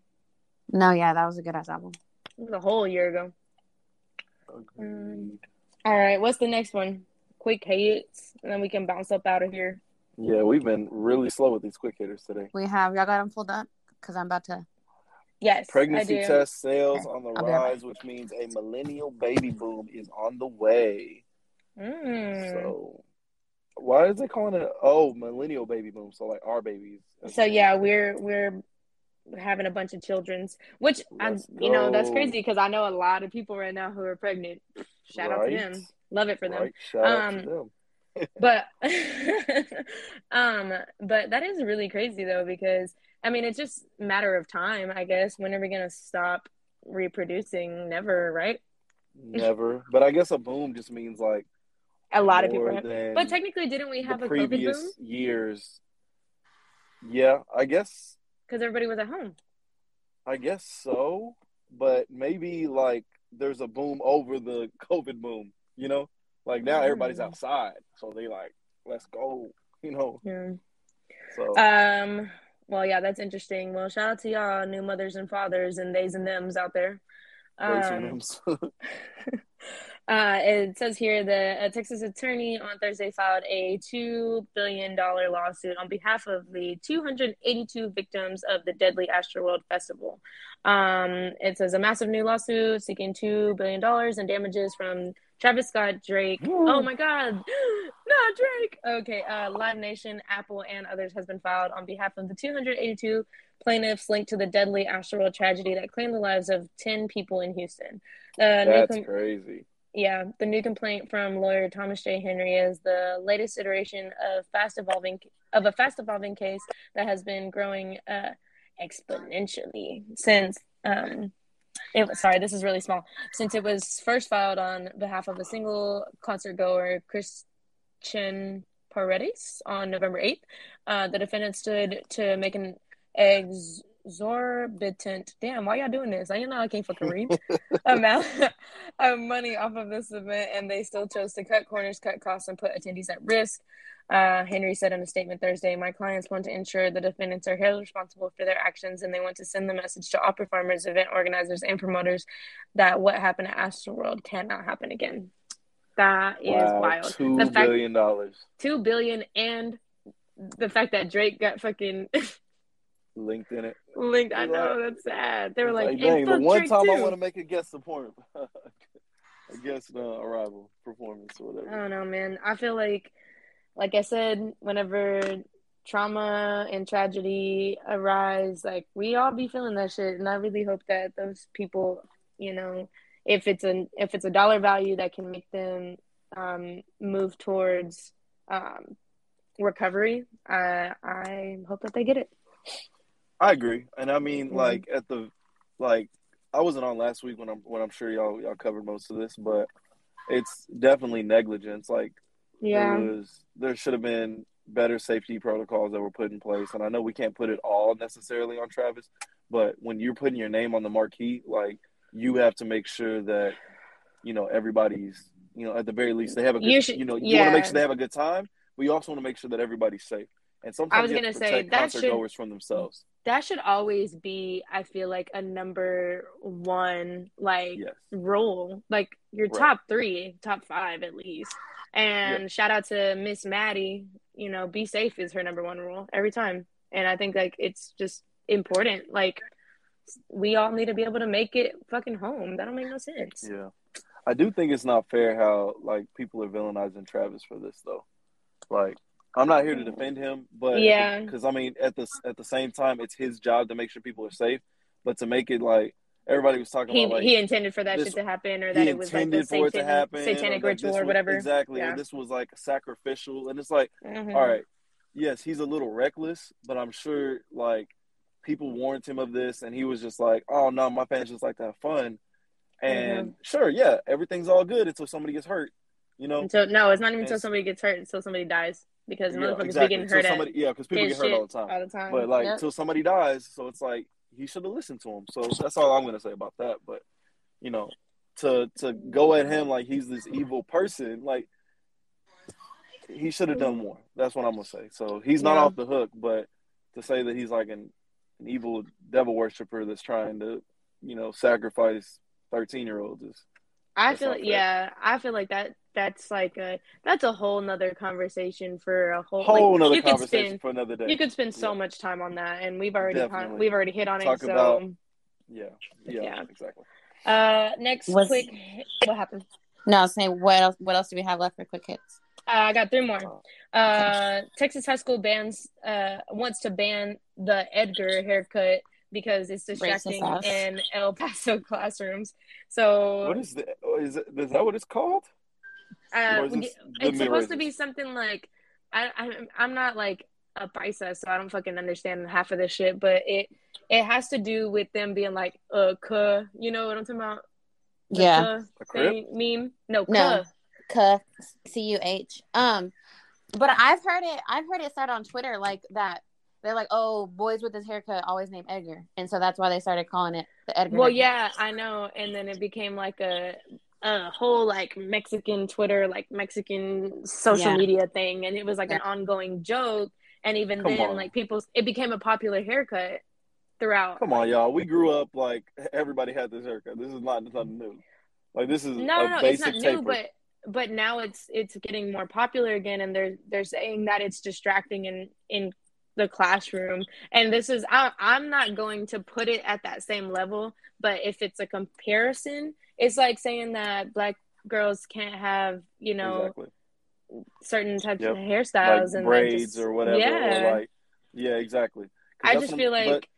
No, yeah, that was a good ass album. It was a whole year ago. Agreed. All right, what's the next one? Quick hits, and then we can bounce up out of here. Yeah, we've been really slow with these quick hitters today. We have y'all got them pulled up because I'm about to. Yes, Pregnancy test sales Okay, on the I'll rise, which means a millennial baby boom is on the way. Mm. So, why is it calling it? Oh, millennial baby boom. So, like our babies. So yeah, we're we're having a bunch of children's, which I'm you know that's crazy because I know a lot of people right now who are pregnant. Shout out to them. Love it for them. Right? Shout out to Um, them. [LAUGHS] but [LAUGHS] um but that is really crazy though because i mean it's just a matter of time i guess when are we gonna stop reproducing never right Never. But I guess a boom just means like a lot of people have but technically didn't we have a covid previous boom years. Yeah, I guess because everybody was at home I guess so, but maybe like there's a boom over the COVID boom, you know? Like now everybody's Mm. outside, so they like, let's go, [LAUGHS] you know? yeah So um well yeah that's interesting well shout out to y'all new mothers and fathers and theys and thems out there um. [LAUGHS] [LAUGHS] Uh, it says here the a Texas attorney on Thursday filed a $2 billion lawsuit on behalf of the 282 victims of the deadly Astroworld Festival. Um, it says a massive new lawsuit seeking $2 billion in damages from Travis Scott, Drake. Oh my God, [GASPS] not Drake. Okay, uh, Live Nation, Apple, and others has been filed on behalf of the 282 plaintiffs linked to the deadly Astroworld tragedy that claimed the lives of 10 people in Houston. New That's com- crazy. yeah, the new complaint from lawyer Thomas J. Henry is the latest iteration of fast evolving of a fast evolving case that has been growing uh, exponentially since um, it was sorry, this is really small. Since it was first filed on behalf of a single concert goer, Christian Paredes, on November 8th, uh, the defendant stood to make an exorbitant damn, why y'all doing this? I you know I can't fucking read [LAUGHS] amount of money off of this event, and they still chose to cut corners, cut costs, and put attendees at risk. Uh, Henry said in a statement Thursday, "My clients want to ensure the defendants are held responsible for their actions, and they want to send the message to all performers, event organizers, and promoters that what happened at Astroworld cannot happen again." That is wow, wild. Two The fact- billion dollars Two billion, and the fact that Drake got fucking [LAUGHS] linked in it. linked. I know that's sad. They were It's like, dang, the one Drake time I want to make a guest appearance, [LAUGHS] a guest uh, arrival performance or I don't know, man. I feel like, like I said, whenever trauma and tragedy arise, like we all be feeling that shit, and I really hope that those people, you know, if it's a if it's a dollar value that can make them um, move towards um, recovery, I I hope that they get it. I agree, and I mean, Mhm. like at the like, I wasn't on last week when I'm when I'm sure y'all y'all covered most of this, but it's definitely negligence. Like Yeah. there was, there should have been better safety protocols that were put in place, and I know we can't put it all necessarily on Travis, but when you're putting your name on the marquee, like you have to make sure that you know everybody's, you know, at the very least they have a good, You you, should- know, you want to make sure they have a good time, but you also want to make sure that everybody's safe. And sometimes I was you have gonna say, that should- goers from themselves. That should always be, I feel like, a number one like Yes. rule. Like your Right. top three, top five at least. And shout out to Miss Maddie. You know, be safe is her number one rule every time. And I think like it's just important. Like we all need to be able to make it fucking home. That don't make no sense. Yeah. I do think it's not fair how like people are villainizing Travis for this though. Like I'm not here to defend him, but Yeah. because I mean at the at the same time it's his job to make sure people are safe, but to make it like everybody was talking He about like he intended for that this- shit to happen, or that it was like the intended for it to satanic, happen, satanic or ritual or was- whatever. Exactly, Yeah. and this was like sacrificial, and it's like Mhm. all right, yes, he's a little reckless, but I'm sure like people warned him of this, and he was just like, "Oh no, my fans just like to have fun," and sure, yeah, everything's all good until somebody gets hurt, you know. Until no, it's not even until somebody gets hurt. Until somebody dies, because Yeah, motherfuckers exactly. be getting hurt somebody, yeah, because people get hurt all the time. all the time. But like Yep. until somebody dies, so it's like he should have listened to him. So that's all I'm gonna say about that. But you know, to to go at him like he's this evil person, like he should have done more. That's what I'm gonna say. So he's not Yeah. off the hook, but to say that he's like an, an evil devil worshiper that's trying to, you know, sacrifice thirteen year olds is I feel not like fair. yeah, I feel like that that's like a that's a whole nother conversation for a whole whole like, nother conversation spend for another day. you could spend so Yeah. much time on that, and we've already con- we've already hit on Talk it. So about- yeah, yeah, Yeah. exactly. uh, next Was- quick, what happened? No, I was saying what else? What else do we have left for quick hits? Uh, I got three more. Uh, Texas high school bans uh, wants to ban the Edgar haircut because it's distracting in El Paso [LAUGHS] classrooms. So What is the? Is it? Is that what it's called? Uh, Or is this the it's supposed to be something like I, I I'm not like a paisa, so I don't fucking understand half of this shit. But it it has to do with them being like uh, cuh, you know what I'm talking about? The Yeah. cuh thing, meme. No, No. cuh. Cuh, C U H. Um, but I've heard it. I've heard it said on Twitter like that. They're like, oh, boys with this haircut always name Edgar, and so that's why they started calling it the Edgar. Well, haircut. yeah, I know. And then it became like a a whole like Mexican Twitter, like Mexican social Yeah. media thing, and it was like an ongoing joke. And even Come then, on. like people, it became a popular haircut throughout. Come on, y'all. We grew up like everybody had this haircut. This is not nothing new. Like this is No, a no, no, it's basic not new, taper. but but now it's it's getting more popular again, and they're they're saying that it's distracting in in the classroom. And this is I, I'm not going to put it at that same level, but if it's a comparison, it's like saying that black girls can't have you know exactly. certain types Yep. of hairstyles Like and braids just, or whatever. Yeah, Or like yeah, exactly. I just feel like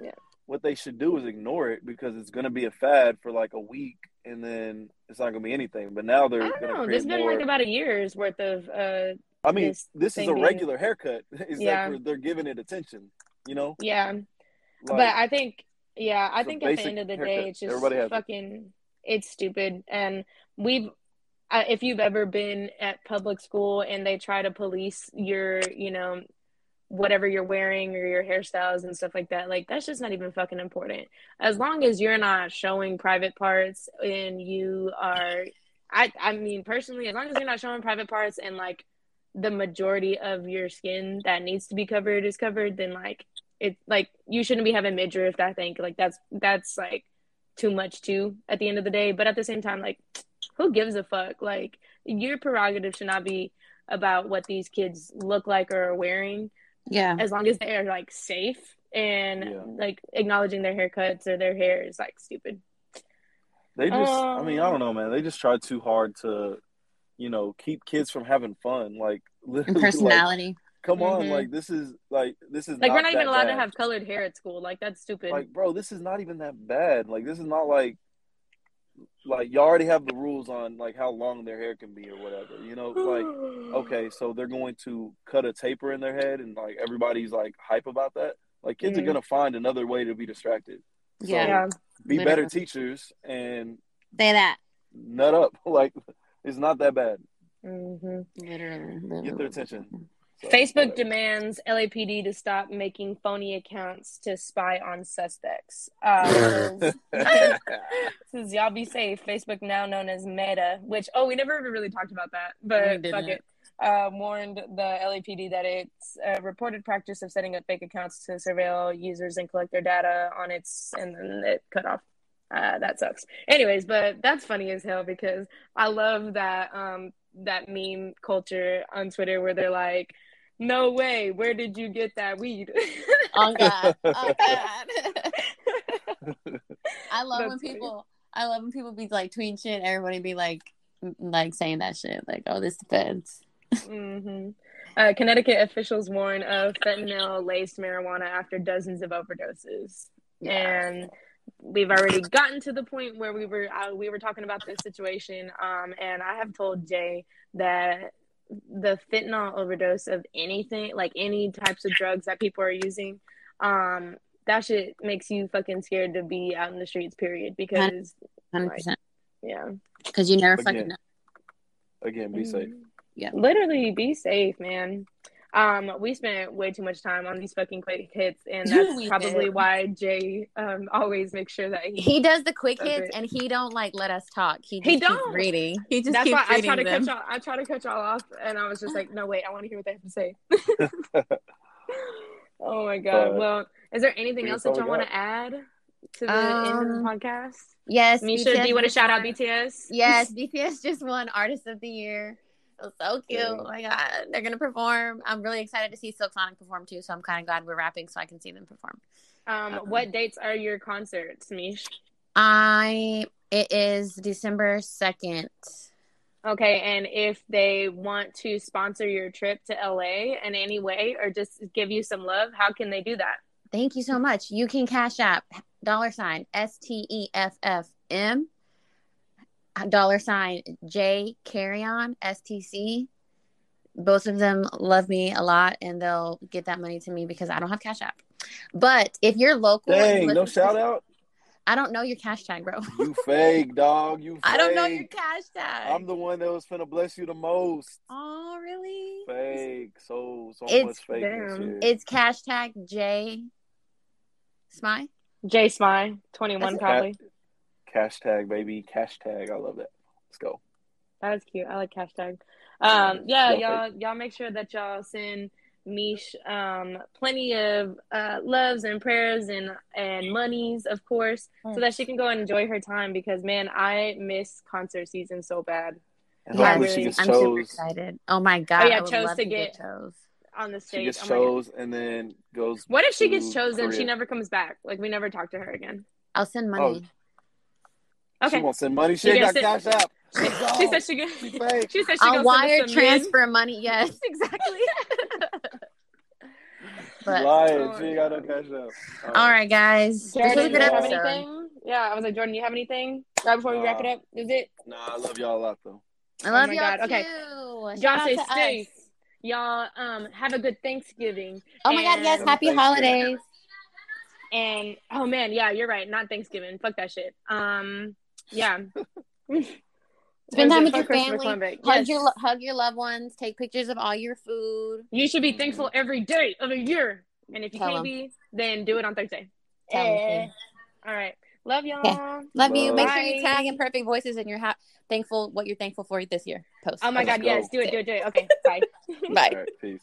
Yeah. what they should do is ignore it because it's going to be a fad for like a week and then it's not going to be anything. But now they're I going don't to know. create There's been more. like about a year's worth of uh I mean, this this, is a being- regular haircut. [LAUGHS] Is Yeah. that they're giving it attention? You know, yeah. like, but I think, yeah, I think at the end of the haircut. day, it's just has it. fucking, it's stupid. And we've, uh, if you've ever been at public school and they try to police your, you know, whatever you're wearing or your hairstyles and stuff like that, like that's just not even fucking important. As long as you're not showing private parts and you are, I, I mean, personally, as long as you're not showing private parts and like the majority of your skin that needs to be covered is covered, then like it like you shouldn't be having midriff. I think like that's that's like too much too at the end of the day. But at the same time, like who gives a fuck? Like your prerogative should not be about what these kids look like or are wearing, yeah. as long as they are like safe and Yeah. like acknowledging their haircuts or their hair is like stupid. They just, I mean, I Um, don't know, man. They just try too hard to, you know, keep kids from having fun. Like, [LAUGHS] literally, And like, personality. come on, Mhm. like this is like this is Like not we're not even that allowed to have colored hair at school. Like that's stupid. Like, bro, this is not even that bad. Like, this is not like, like you already have the rules on like how long their hair can be or whatever. You know, like, [SIGHS] okay, so they're going to cut a taper in their head, and like everybody's like hype about that. Like, kids are Mhm. gonna find another way to be distracted. So, Yeah. yeah. be Literally. better teachers and Say that. nut up. [LAUGHS] Like it's not that bad. Mm-hmm. Literally, Get their attention. So, Facebook whatever. demands LAPD to stop making phony accounts to spy on suspects. Uh, [LAUGHS] says, says, y'all be safe. Facebook now known as Meta, which oh we never even really talked about that, but fuck it. Uh, warned the LAPD that it's a reported practice of setting up fake accounts to surveil users and collect their data on its, and then it cut off. Uh, that sucks. Anyways, but that's funny as hell because I love that um that meme culture on Twitter where they're like, "No way, where did you get that weed?" Oh God! Oh God! I love when That's funny. people. I love when people be like tweeting shit. Everybody be like, like saying that shit. Like, oh, this depends. hmm Uh, Connecticut officials warn of fentanyl laced marijuana after dozens of overdoses. And we've already gotten to the point where we were uh, we were talking about this situation. Um, and I have told Jay that the fentanyl overdose of anything, like any types of drugs that people are using, um, that shit makes you fucking scared to be out in the streets. Period. Because Hundred percent. yeah, Because you never Again. fucking know. Again, be safe. Yeah. Literally, be safe, man. Um, we spent way too much time on these fucking quick hits, and that's We probably did. why Jay um always makes sure that he. He does the quick That's hits, it. and he don't like let us talk. He just He don't. reading. He just that's keeps why I try to them. cut y'all. I try to catch y'all off, and I was just like, no, wait, I want to hear what they have to say. [LAUGHS] oh my god. Uh, well, is there anything else that y'all want to add to the end of the Um, podcast? Yes, Misha, BTS do you want to shout out BTS? Yes, BTS just won Artist of the Year. Was so cute. Yeah. Oh my god, they're gonna perform. I'm really excited to see Silk Sonic perform too. So I'm kind of glad we're wrapping so I can see them perform. Um, what dates are your concerts, Mish? I it is December second. Okay, and if they want to sponsor your trip to LA in any way or just give you some love, how can they do that? Thank you so much. You can cash app dollar sign S T E F F M dollar sign J carry on S T C. Both of them love me a lot and they'll get that money to me because I don't have cash app. But if you're local, Dang, you no listen to- shout out. I don't know your cash tag, bro. You fake [LAUGHS] dog. You. Fake. I don't know your cash tag. I'm the one that was finna bless you the most. Oh, really? Fake. So so It's- much fake. It's cash tag J. Smy. J Smy, 21 probably. Cash tag, baby. Cash tag. I love that. Let's go. That is cute. I like hashtag. Um, yeah, Yeah, y'all, y'all make sure that y'all send Mish um plenty of uh loves and prayers and and monies, of course, so that she can go and enjoy her time. Because man, I miss concert season so bad And Yeah, hopefully really. she gets I'm super chose. excited. Oh my god! Oh, yeah, I chose to to get- get chose. on the She stage. gets Oh chose and then goes. What if she gets chosen? She never comes back. Like we never talk to her again. I'll send money. Okay. She won't send money. She You ain't got gonna cash app. [LAUGHS] She, she said she. She Could, she said she I'll gonna send us wire some transfer money. Yes, [LAUGHS] exactly. [LAUGHS] but Lying. Oh, She ain't got no cash app. all right, guys. Yen. This was a Jordan, good do have episode. Yeah, I was like, Jordan, you have anything? Right before we wrap it up, is it? Nah, I love y'all a lot though. I Oh love my y'all God, okay. too. Y'all Shout out stay to us. safe. Y'all um have a good Thanksgiving. Oh my god! Yes, happy holidays. And oh man, yeah, you're right. Not Thanksgiving. Fuck that shit. Um, yeah. [LAUGHS] Spend time with your family. Columbus. Hug Yes. your hug your loved ones. Take pictures of all your food. You should be thankful every day of the year. And if you Tell can't 'em. be, then do it on Thursday. Tell 'em, Eh. All right. Love y'all. Okay. Love you. Make sure Bye. you tag in perfect Voices and you're ha- thankful what you're thankful for this year. Post. Oh my Let's God, yes. Do it, do it, do it. Okay. [LAUGHS] Bye. Bye. All right, peace.